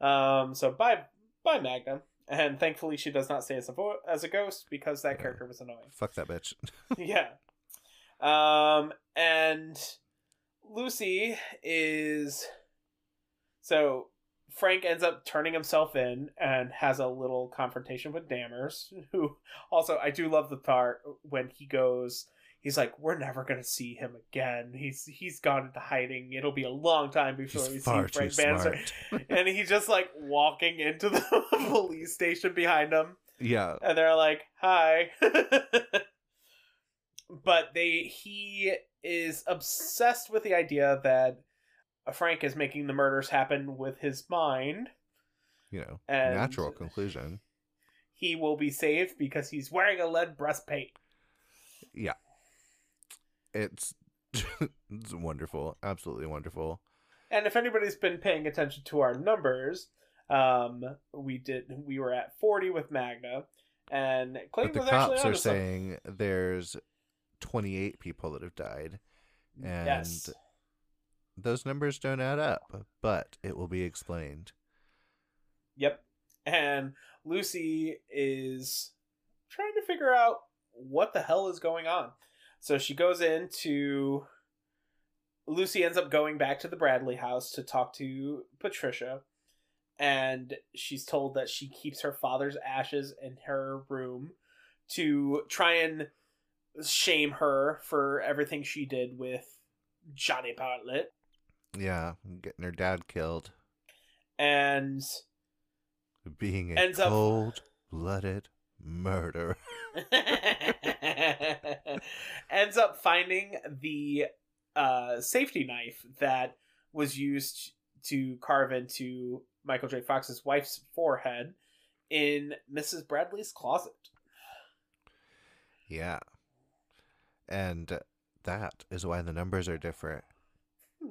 S1: Um. So bye, bye Magda, and thankfully she does not stay as a vo- as a ghost because that
S2: Yeah.
S1: character was annoying.
S2: fuck that bitch.
S1: yeah. Um. And Lucy is so Frank ends up turning himself in and has a little confrontation with Dammers, who also I do love the part when he goes he's like, We're never gonna see him again. He's he's gone into hiding. It'll be a long time before we
S2: He's
S1: see Frank
S2: smart.
S1: And he's just like walking into the police station behind him
S2: yeah,
S1: and they're like, "Hi." but they he is obsessed with the idea that Frank is making the murders happen with his mind.
S2: you know,
S1: And
S2: natural conclusion.
S1: He will be saved because he's wearing a lead breastplate.
S2: Yeah, it's it's wonderful, absolutely wonderful.
S1: And if anybody's been paying attention to our numbers, um, we did we were at forty with Magda, and
S2: But
S1: Clayton
S2: the cops are saying there's 28 people that have died, and
S1: yes,
S2: those numbers don't add up. But it will be explained.
S1: Yep. And Lucy is trying to figure out what the hell is going on. So she goes into. Lucy ends up going back to the Bradley house to talk to Patricia. And she's told that she keeps her father's ashes in her room to try and shame her for everything she did with Johnny Bartlett.
S2: Yeah, getting her dad killed,
S1: And
S2: being a
S1: Ends
S2: cold-blooded murderer.
S1: ends up finding the uh, safety knife that was used to carve into Michael J. Fox's wife's forehead in Mrs. Bradley's closet.
S2: Yeah, and that is why the numbers are different.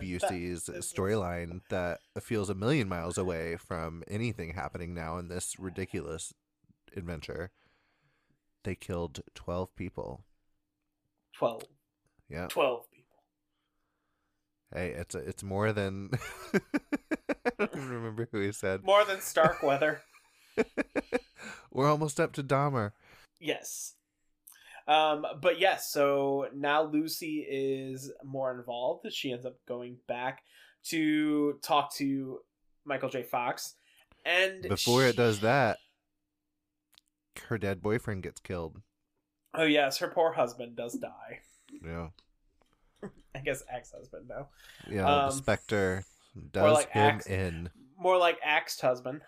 S2: Busey's storyline that feels a million miles away from anything happening now in this ridiculous adventure. They killed 12 people.
S1: 12.
S2: Yeah.
S1: 12 people.
S2: Hey, it's a, it's more than I don't even remember who he said.
S1: More than Starkweather.
S2: We're almost up to Dahmer.
S1: Yes. Um, but yes, so now Lucy is more involved. She ends up going back to talk to Michael J. Fox. And
S2: Before it does that, her dead boyfriend gets killed.
S1: Oh yes, her poor husband does die.
S2: Yeah.
S1: I guess ex-husband now.
S2: Yeah, the
S1: Um,
S2: Spectre does
S1: like
S2: him
S1: axe-
S2: in.
S1: More like axed husband.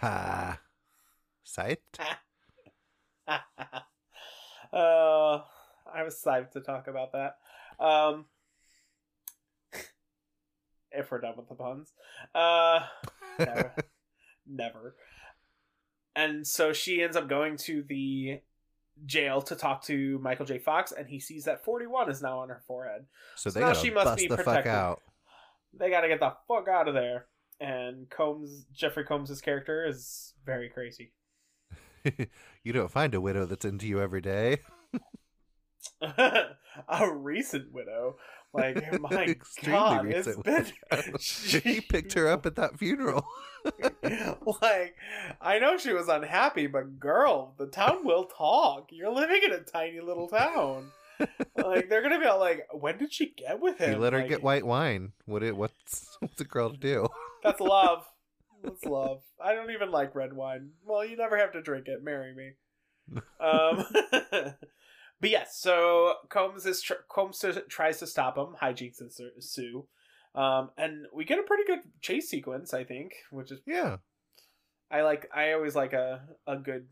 S2: Ha. Sight?
S1: uh, I was psyched to talk about that. Um, if we're done with the puns, uh, never, never. And so she ends up going to the jail to talk to Michael J. Fox, and he sees that forty-one is now on her forehead.
S2: So
S1: So
S2: they
S1: now
S2: gotta
S1: she must be
S2: the fuck
S1: protected.
S2: out.
S1: They got to get the fuck out of there. And Combs, Jeffrey Combs' character is very crazy.
S2: you don't find a widow that's into you every day.
S1: a recent widow. Like my
S2: Extremely
S1: god, it's been
S2: he picked her up at that funeral.
S1: like I know she was unhappy, but girl, the town will talk. You're living in a tiny little town. like they're gonna be all like, when did she get with him?
S2: He let her
S1: Like,
S2: get white wine. What it what's what's a girl to do?
S1: That's love. That's love. I don't even like red wine. Well, you never have to drink it. Marry me. Um, but yes, so Combs is tr- Combs tries to stop him. Hijinks ensue, um, and we get a pretty good chase sequence. I think, which is
S2: Yeah.
S1: I like. I always like a a good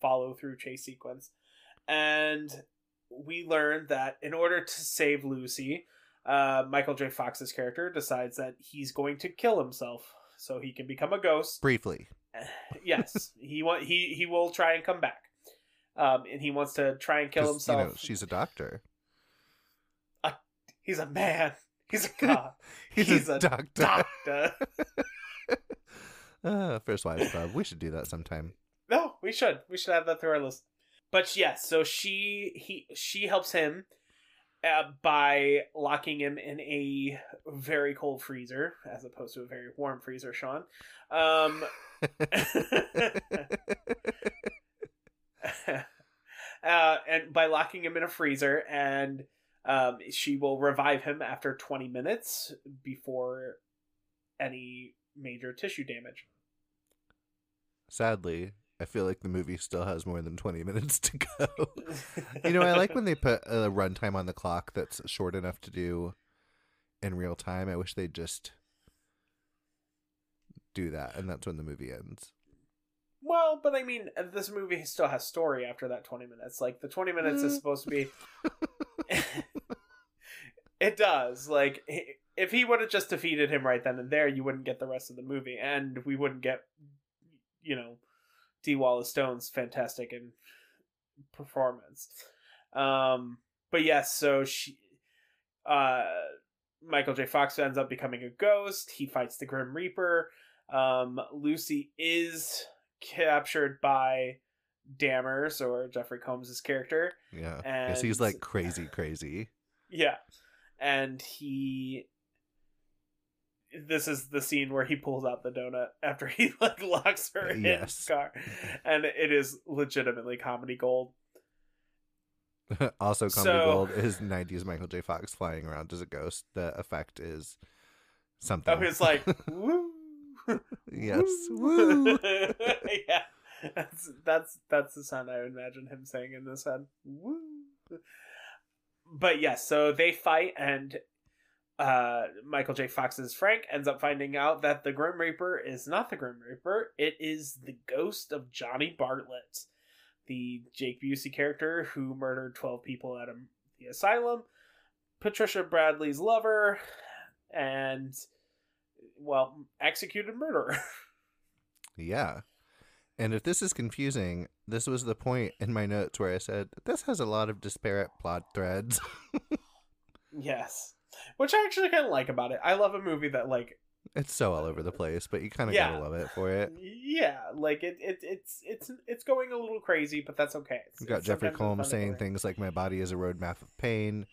S1: follow through chase sequence, and we learn that in order to save Lucy, uh, Michael J. Fox's character decides that he's going to kill himself so he can become a ghost.
S2: Briefly.
S1: yes, he want he he will try and come back, um, and he wants to try and kill himself.
S2: You know, she's a doctor.
S1: He's a man. He's a god.
S2: He's,
S1: He's
S2: a,
S1: a
S2: doctor.
S1: Doctor.
S2: Uh, First Wives Club. We should do that sometime.
S1: No, we should. We should have that to our list. But yes, so she he she helps him uh, by locking him in a very cold freezer as opposed to a very warm freezer, Shawn. Um, uh, and by locking him in a freezer, and um, she will revive him after 20 minutes before any major tissue damage.
S2: Sadly, I feel like the movie still has more than 20 minutes to go. you know, I like when they put a runtime on the clock that's short enough to do in real time. I wish they'd just do that, and that's when the movie ends.
S1: Well, but I mean, this movie still has story after that 20 minutes. Like, the 20 minutes is
S2: Mm.
S1: supposed to be. it does. Like, if he would have just defeated him right then and there, you wouldn't get the rest of the movie, and we wouldn't get, you know, Dee Wallace Stone's fantastic and performance. Um, but yes, so she, uh, Michael J. Fox ends up becoming a ghost. He fights the Grim Reaper. Um, Lucy is captured by Dammers or Jeffrey Combs' character.
S2: Yeah. Because he's like crazy, crazy.
S1: Yeah. And he this is the scene where he pulls out the donut after he like locks her in
S2: Yes.
S1: his car. And it is legitimately comedy gold.
S2: also, Comedy
S1: So-
S2: Gold is 90s Michael J. Fox flying around as a ghost. The effect is oh, something.
S1: Oh, it's like woo
S2: yes. Woo.
S1: yeah. That's that's that's the sound I would imagine him saying in this head. Woo. But yes, so they fight and uh Michael J. Fox's Frank ends up finding out that the Grim Reaper is not the Grim Reaper. It is the ghost of Johnny Bartlett, the Jake Busey character who murdered 12 people at a, the asylum, Patricia Bradley's lover, and well, executed murderer.
S2: Yeah. And if this is confusing, this was the point in my notes where I said, this has a lot of disparate plot threads.
S1: yes. Which I actually kind of like about it. I love a movie that like
S2: it's so all over the place, but you kind of
S1: Yeah.
S2: gotta love it for it.
S1: yeah, like it, it it's it's it's going a little crazy, but that's okay. It's,
S2: We've got Jeffrey Combs saying things like, my body is a roadmap of pain.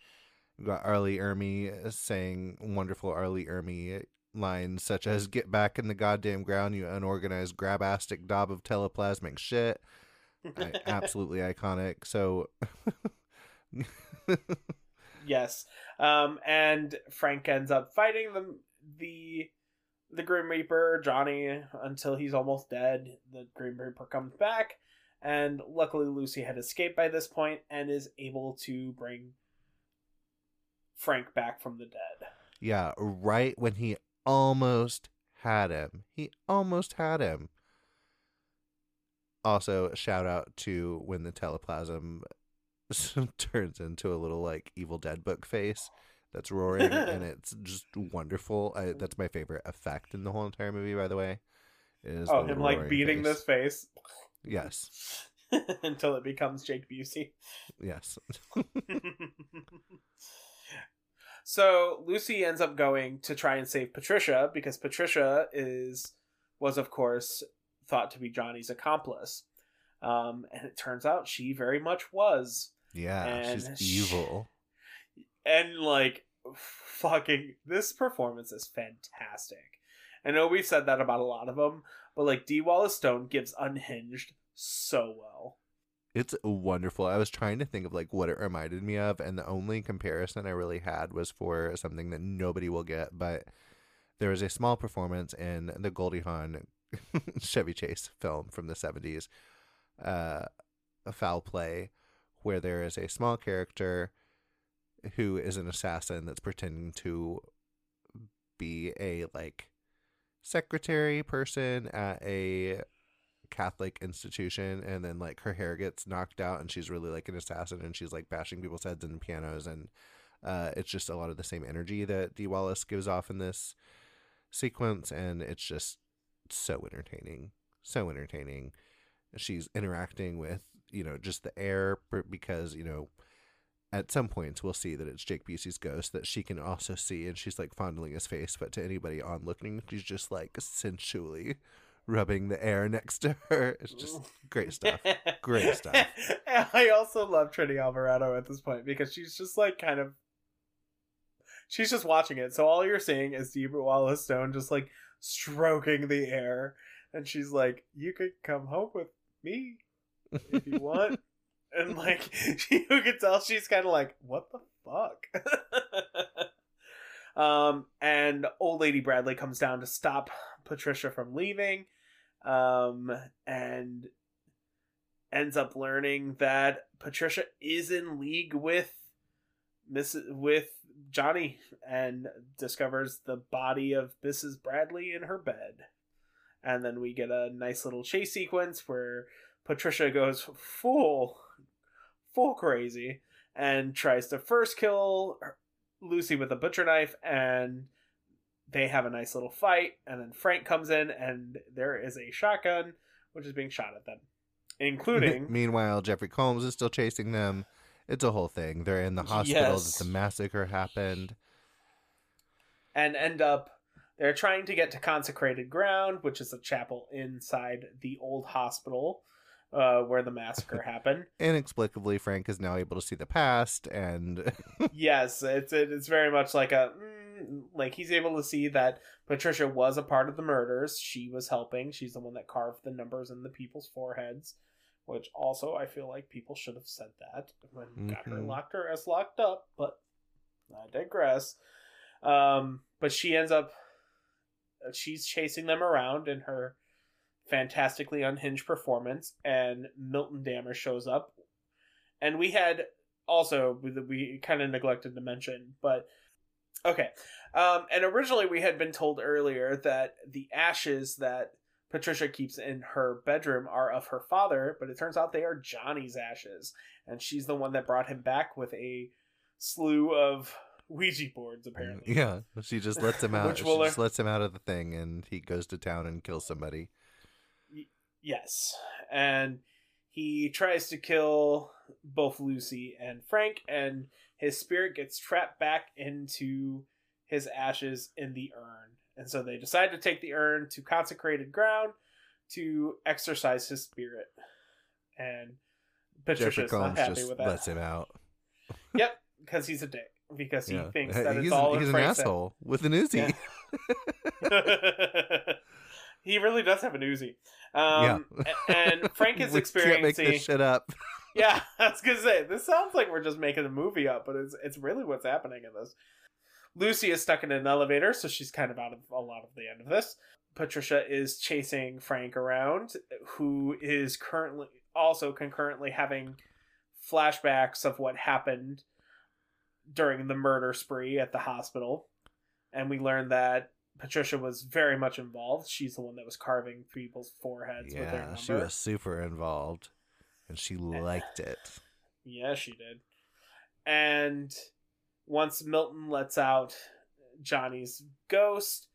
S2: We've got R. Lee Ermey saying wonderful R. Lee Ermey lines such as, get back in the goddamn ground, you unorganized grabastic daub of teleplasmic shit. I- absolutely iconic. So,
S1: Yes. Um, and Frank ends up fighting the the the Grim Reaper, Johnny, until he's almost dead. The Grim Reaper comes back, and luckily Lucy had escaped by this point and is able to bring Frank back from the dead.
S2: yeah, right when he almost had him. He almost had him. Also, shout out to when the teleplasm turns into a little like Evil Dead book face that's roaring, and it's just wonderful. I, that's my favorite effect in the whole entire movie, by the way. Is
S1: oh, him like beating
S2: face.
S1: this face
S2: Yes,
S1: until it becomes Jake Busey.
S2: yes,
S1: so Lucy ends up going to try and save Patricia because Patricia is was of course thought to be Johnny's accomplice. Um, and it turns out she very much was.
S2: yeah.
S1: And
S2: she's
S1: sh-
S2: evil.
S1: And like fucking this performance is fantastic. I know we've said that about a lot of them, but like Dee Wallace Stone gives unhinged so well.
S2: It's wonderful. I was trying to think of like what it reminded me of, and the only comparison I really had was for something that nobody will get. But there was a small performance in the Goldie Hawn Chevy Chase film from the seventies, uh, a foul play, where there is a small character who is an assassin that's pretending to be a like secretary person at a Catholic institution, and then like her hair gets knocked out, and she's really like an assassin, and she's like bashing people's heads in pianos, and uh, it's just a lot of the same energy that Dee Wallace gives off in this sequence, and it's just so entertaining, so entertaining. She's interacting with you know just the air because you know at some points we'll see that it's Jake Busey's ghost that she can also see, and she's like fondling his face, but to anybody onlooking, she's just like sensually rubbing the air next to her. It's just great stuff. Great stuff.
S1: I also love Trini Alvarado at this point because she's just like kind of she's just watching it. So all you're seeing is Deidre Wallace Stone just like stroking the air, and she's like, "You could come home with me if you want." and like you can tell she's kind of like, "What the fuck?" um, and old lady Bradley comes down to stop Patricia from leaving, um, and ends up learning that Patricia is in league with Miss with Johnny and discovers the body of Mrs. Bradley in her bed. And then we get a nice little chase sequence where Patricia goes full full crazy and tries to first kill Lucy with a butcher knife and they have a nice little fight and then Frank comes in and there is a shotgun which is being shot at them. Including
S2: meanwhile Jeffrey Combs is still chasing them. It's a whole thing. They're in the hospital.
S1: Yes.
S2: that the massacre happened.
S1: And end up they're trying to get to consecrated ground which is a chapel inside the old hospital uh, where the massacre happened.
S2: Inexplicably Frank is now able to see the past and
S1: yes it's it's very much like a mm, like he's able to see that patricia was a part of the murders. She was helping. She's the one that carved the numbers in the people's foreheads which also i feel like people should have said that when got her locked her as locked up but i digress. Um but she ends up she's chasing them around in her fantastically unhinged performance and milton dammer shows up. And we had also we, we kind of neglected to mention but okay. Um and originally we had been told earlier that the ashes that patricia keeps in her bedroom are of her father but it turns out they are johnny's ashes. And she's the one that brought him back with a slew of ouija boards apparently.
S2: Yeah she just lets him out. She
S1: will
S2: just lets him out of the thing and he goes to town and kills somebody.
S1: Yes. And he tries to kill both Lucy and Frank, and his spirit gets trapped back into his ashes in the urn. And so they decide to take the urn to consecrated ground to exorcise his spirit. And Patricia's not
S2: Combs
S1: happy
S2: just
S1: with that.
S2: lets him out
S1: Yep, because he's a dick. Because he
S2: Yeah.
S1: thinks that
S2: he's
S1: it's
S2: an,
S1: all
S2: he's an asshole with an Uzi
S1: he really does have an Uzi. Um, a- and Frank is
S2: we can't make
S1: experiencing.
S2: this shit up
S1: Yeah, I was gonna say this sounds like we're just making a movie up, but it's it's really what's happening in this. Lucy is stuck in an elevator, so she's kind of out of a lot of the end of this. Patricia is chasing Frank around, who is currently also concurrently having flashbacks of what happened during the murder spree at the hospital. And we learn that Patricia was very much involved. She's the one that was carving people's foreheads with their
S2: yeah
S1: number.
S2: she was super involved and she liked it
S1: Yeah, she did. And once Milton lets out Johnny's ghost,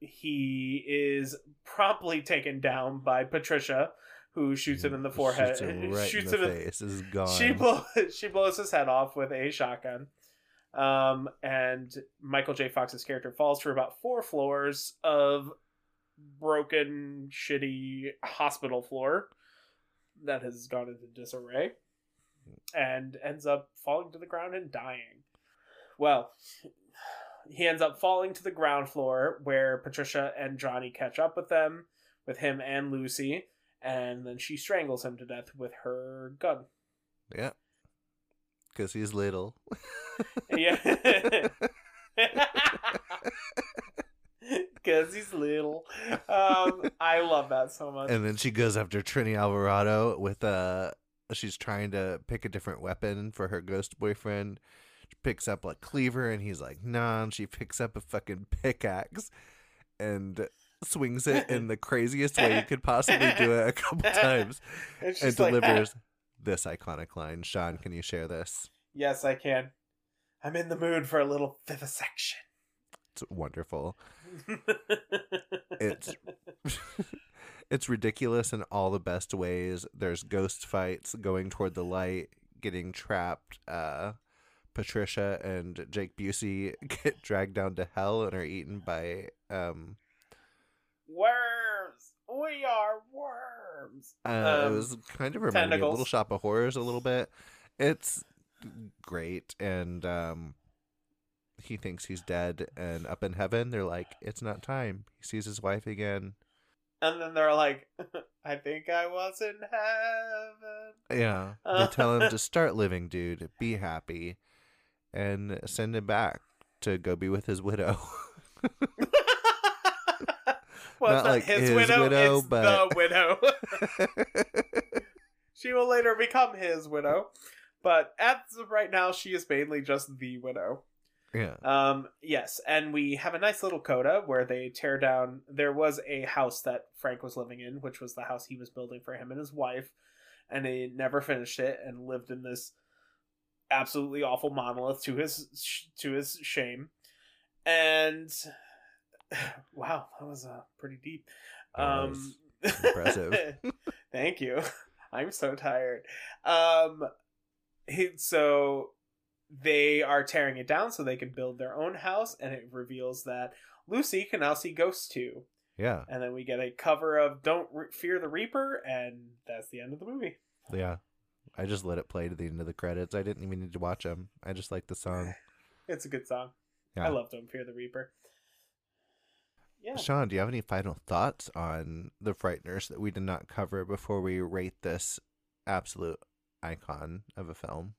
S1: he is promptly taken down by Patricia, who shoots him in the forehead.
S2: Shoots him right
S1: shoots
S2: in the
S1: him in-
S2: face. Is gone.
S1: she blows she blows his head off with a shotgun. Um, and Michael J. Fox's character falls through about four floors of broken, shitty hospital floor that has gone into disarray, and ends up falling to the ground and dying. Well, he ends up falling to the ground floor where Patricia and Johnny catch up with them, with him and Lucy, and then she strangles him to death with her gun.
S2: yeah, because he's little.
S1: Yeah. Because he's little. Um, I love that so much.
S2: and then she goes after Trini Alvarado with a. She's trying to pick a different weapon for her ghost boyfriend. She picks up a cleaver, and he's like, "Nah." And she picks up a fucking pickaxe, and swings it in the craziest way you could possibly do it a couple times,
S1: And
S2: and
S1: like,
S2: delivers this iconic line. Shawn, can you share this?
S1: yes, I can. I'm in the mood for a little vivisection.
S2: It's wonderful. It's it's ridiculous in all the best ways. There's ghost fights going toward the light, getting trapped. Uh, Patricia and Jake Busey get dragged down to hell and are eaten by um
S1: worms. We are worms.
S2: Uh,
S1: Um,
S2: it was kind of reminded me of. Little Shop of Horrors a little bit. It's great, and um, he thinks he's dead, and up in heaven, they're like, "It's not time." He sees his wife again.
S1: And then they're like, I think I was in heaven.
S2: Yeah, they tell him to start living, dude. Be happy, and send him back to go be with his widow.
S1: well,
S2: Not like
S1: his,
S2: his
S1: widow,
S2: widow,
S1: it's
S2: but-
S1: the widow. she will later become his widow. But as of right now, she is mainly just the widow.
S2: Yeah,
S1: Um, yes, and we have a nice little coda where they tear down. There was a house that Frank was living in, which was the house he was building for him and his wife, and he never finished it and lived in this absolutely awful monolith to his to his shame. And wow, that was uh, pretty deep. Um,
S2: impressive.
S1: Thank you. I'm so tired. Um, he, so they are tearing it down so they can build their own house, and it reveals that Lucy can now see ghosts too.
S2: yeah,
S1: And then we get a cover of "Don't Re- Fear the Reaper," and that's the end of the movie.
S2: yeah. I just let it play to the end of the credits. I didn't even need to watch them. I just like the song.
S1: It's a good song.
S2: Yeah.
S1: I love "Don't Fear the Reaper." Yeah.
S2: Shawn, do you have any final thoughts on the Frighteners that we did not cover before we rate this absolute icon of a film?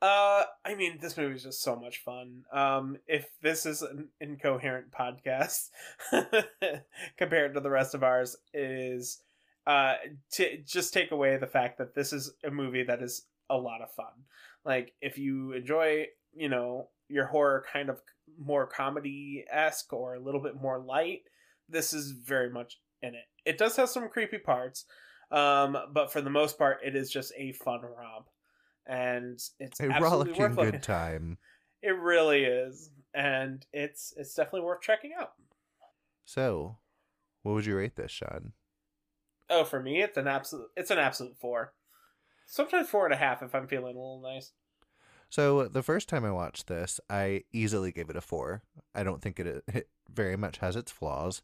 S1: Uh, I mean, this movie is just so much fun. Um, if this is an incoherent podcast compared to the rest of ours, is uh to just take away the fact that this is a movie that is a lot of fun. Like, if you enjoy, you know, your horror kind of more comedy esque or a little bit more light, this is very much in it. It does have some creepy parts, um, but for the most part, it is just a fun romp and it's
S2: A rollicking good time.
S1: It really is, and it's it's definitely worth checking out.
S2: So, what would you rate this, Shawn?
S1: Oh, for me, it's an absolute it's an absolute four. Sometimes four and a half if I'm feeling a little nice.
S2: So, the first time I watched this, I easily gave it a four. I don't think it, it very much has its flaws,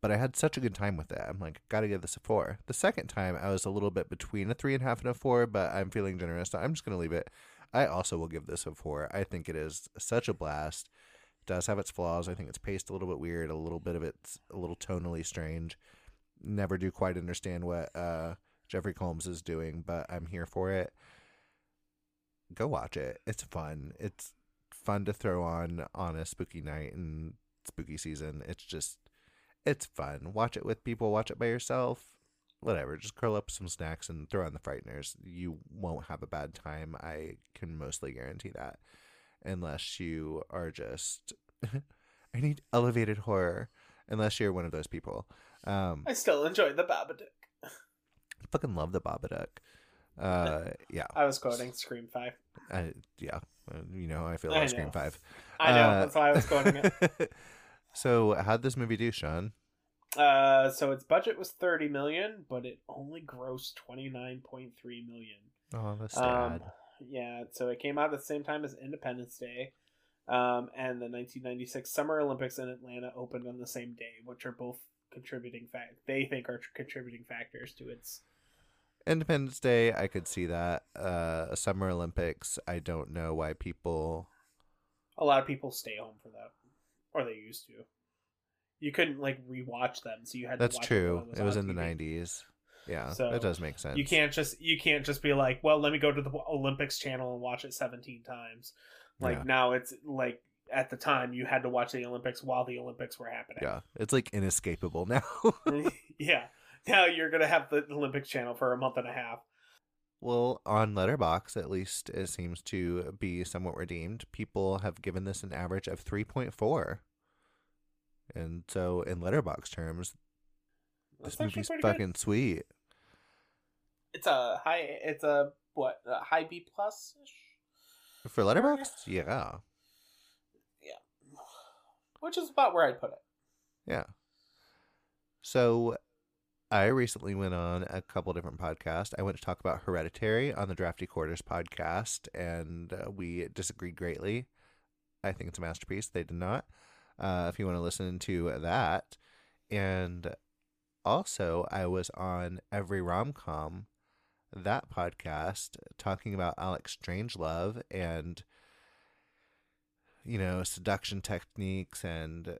S2: but I had such a good time with it. I'm like, gotta give this a four. The second time, I was a little bit between a three and a half and a four, but I'm feeling generous. So I'm just gonna leave it. I also will give this a four. I think it is such a blast. It does have its flaws. I think it's paced a little bit weird. A little bit of it's a little tonally strange. Never do quite understand what uh, Jeffrey Combs is doing, but I'm here for it. Go watch it. It's fun. It's fun to throw on on a spooky night and spooky season. It's just it's fun. Watch it with people, watch it by yourself. Whatever. Just curl up some snacks and throw on the frighteners. You won't have a bad time. I can mostly guarantee that. Unless you are just I need elevated horror. Unless you're one of those people. Um
S1: I still enjoy the Babadook.
S2: fucking love the Babadook. Uh yeah.
S1: I was quoting Scream Five.
S2: I, yeah. Uh, You know I feel
S1: know.
S2: Scream 5.
S1: I know
S2: Uh,
S1: that's why I was quoting it.
S2: so, how'd this movie do, Shawn?
S1: Uh, so its budget was thirty million, but it only grossed twenty nine point three million.
S2: Oh, that's sad.
S1: Um, yeah, so it came out at the same time as Independence Day, um, and the 1996 Summer Olympics in Atlanta opened on the same day, which are both contributing fact they think are contributing factors to its.
S2: Independence Day, I could see that. Uh, Summer Olympics, I don't know why people.
S1: A lot of people stay home for that, or they used to. You couldn't like rewatch them, so you had.
S2: That's
S1: to watch
S2: true.
S1: It,
S2: was in the 90s. Yeah,
S1: So,
S2: that does make sense.
S1: You can't just you can't just be like, well, let me go to the Olympics channel and watch it 17 times. Like
S2: Yeah.
S1: now it's like at the time you had to watch the Olympics while the Olympics were happening.
S2: Yeah, it's like inescapable now.
S1: yeah. Now you're gonna have the Olympics channel for a month and a half.
S2: Well, on Letterboxd, at least it seems to be somewhat redeemed. People have given this an average of 3.4. And so, in Letterboxd terms,
S1: That's
S2: this movie's
S1: pretty good.
S2: fucking sweet.
S1: It's a high. It's a what? A high B plus.
S2: For Letterboxd. Yeah. yeah.
S1: Which is about where I'd put it.
S2: Yeah. So I recently went on a couple different podcasts. I went to talk about Hereditary on the Drafty Quarters podcast, and uh, we disagreed greatly. I think it's a masterpiece. They did not. Uh, if you want to listen to that, and also, I was on Every Rom Com, that podcast, talking about Alex Strangelove and, you know, seduction techniques and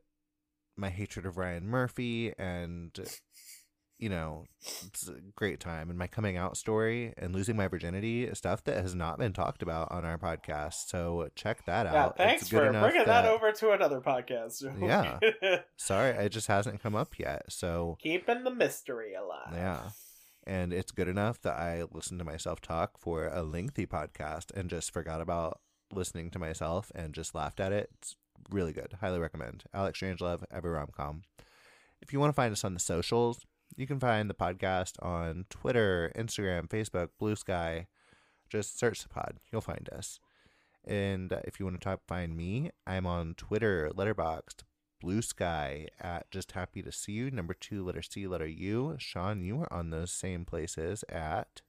S2: my hatred of Ryan Murphy and you know, it's a great time. And my coming out story and losing my virginity, stuff that has not been talked about on our podcast. So check that
S1: Yeah,
S2: out.
S1: thanks
S2: It's good
S1: for bringing that... over to another podcast.
S2: Yeah. Sorry, it just hasn't come up yet. So
S1: Keeping the mystery alive.
S2: yeah. And it's good enough that I listened to myself talk for a lengthy podcast and just forgot about listening to myself and just laughed at it. It's really good. Highly recommend. Alex Strangelove, Every Romcom. If you want to find us on the socials, you can find the podcast on Twitter, Instagram, Facebook, Bluesky. Just search the pod. You'll find us. And if you want to talk, find me, I'm on Twitter, Letterboxd, Bluesky at Just Happy to See You. Number two, letter C, letter U. Shawn, you are on those same places at.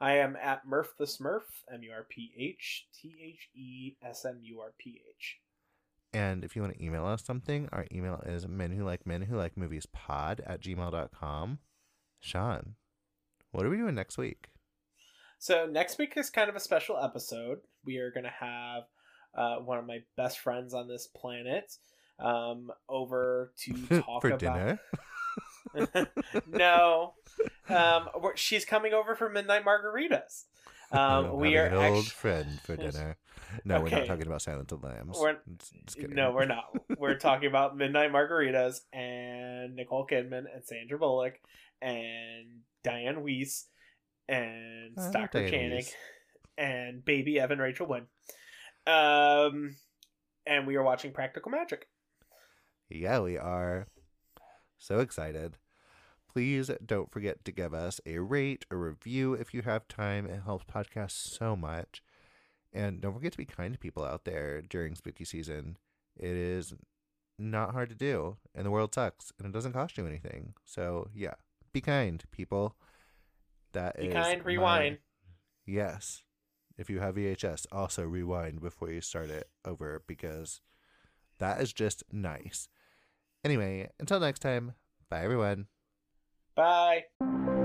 S1: I am at Murph the Smurf, M U R P H T H E S M U R P H.
S2: And if you want to email us something, our email is men who like men who like movies pod at gmail.com. Shawn, what are we doing next week?
S1: So next week is kind of a special episode. We are going to have uh, one of my best friends on this planet um, over to talk
S2: For
S1: about
S2: dinner?
S1: no, um, she's coming over for midnight margaritas. Um, we are
S2: an old friend for dinner. No, we're not talking about Silent Lambs.
S1: We're-. No, we're not. We're talking about Midnight Margaritas and Nicole Kidman and Sandra Bullock and Dianne Wiest and
S2: I love
S1: Dr.
S2: Diane
S1: and baby Evan Rachel Wood. Um, and we are watching Practical Magic.
S2: Yeah, we are so excited. Please don't forget to give us a rate, a review if you have time. It helps podcasts so much. And don't forget to be kind to people out there during spooky season. It is not hard to do, and the world sucks, and it doesn't cost you anything. So, yeah, be kind, people. That
S1: Be
S2: is
S1: kind,
S2: my-
S1: rewind.
S2: Yes. If you have VHS, also rewind before you start it over because that is just nice. Anyway, until next time, bye everyone.
S1: Bye.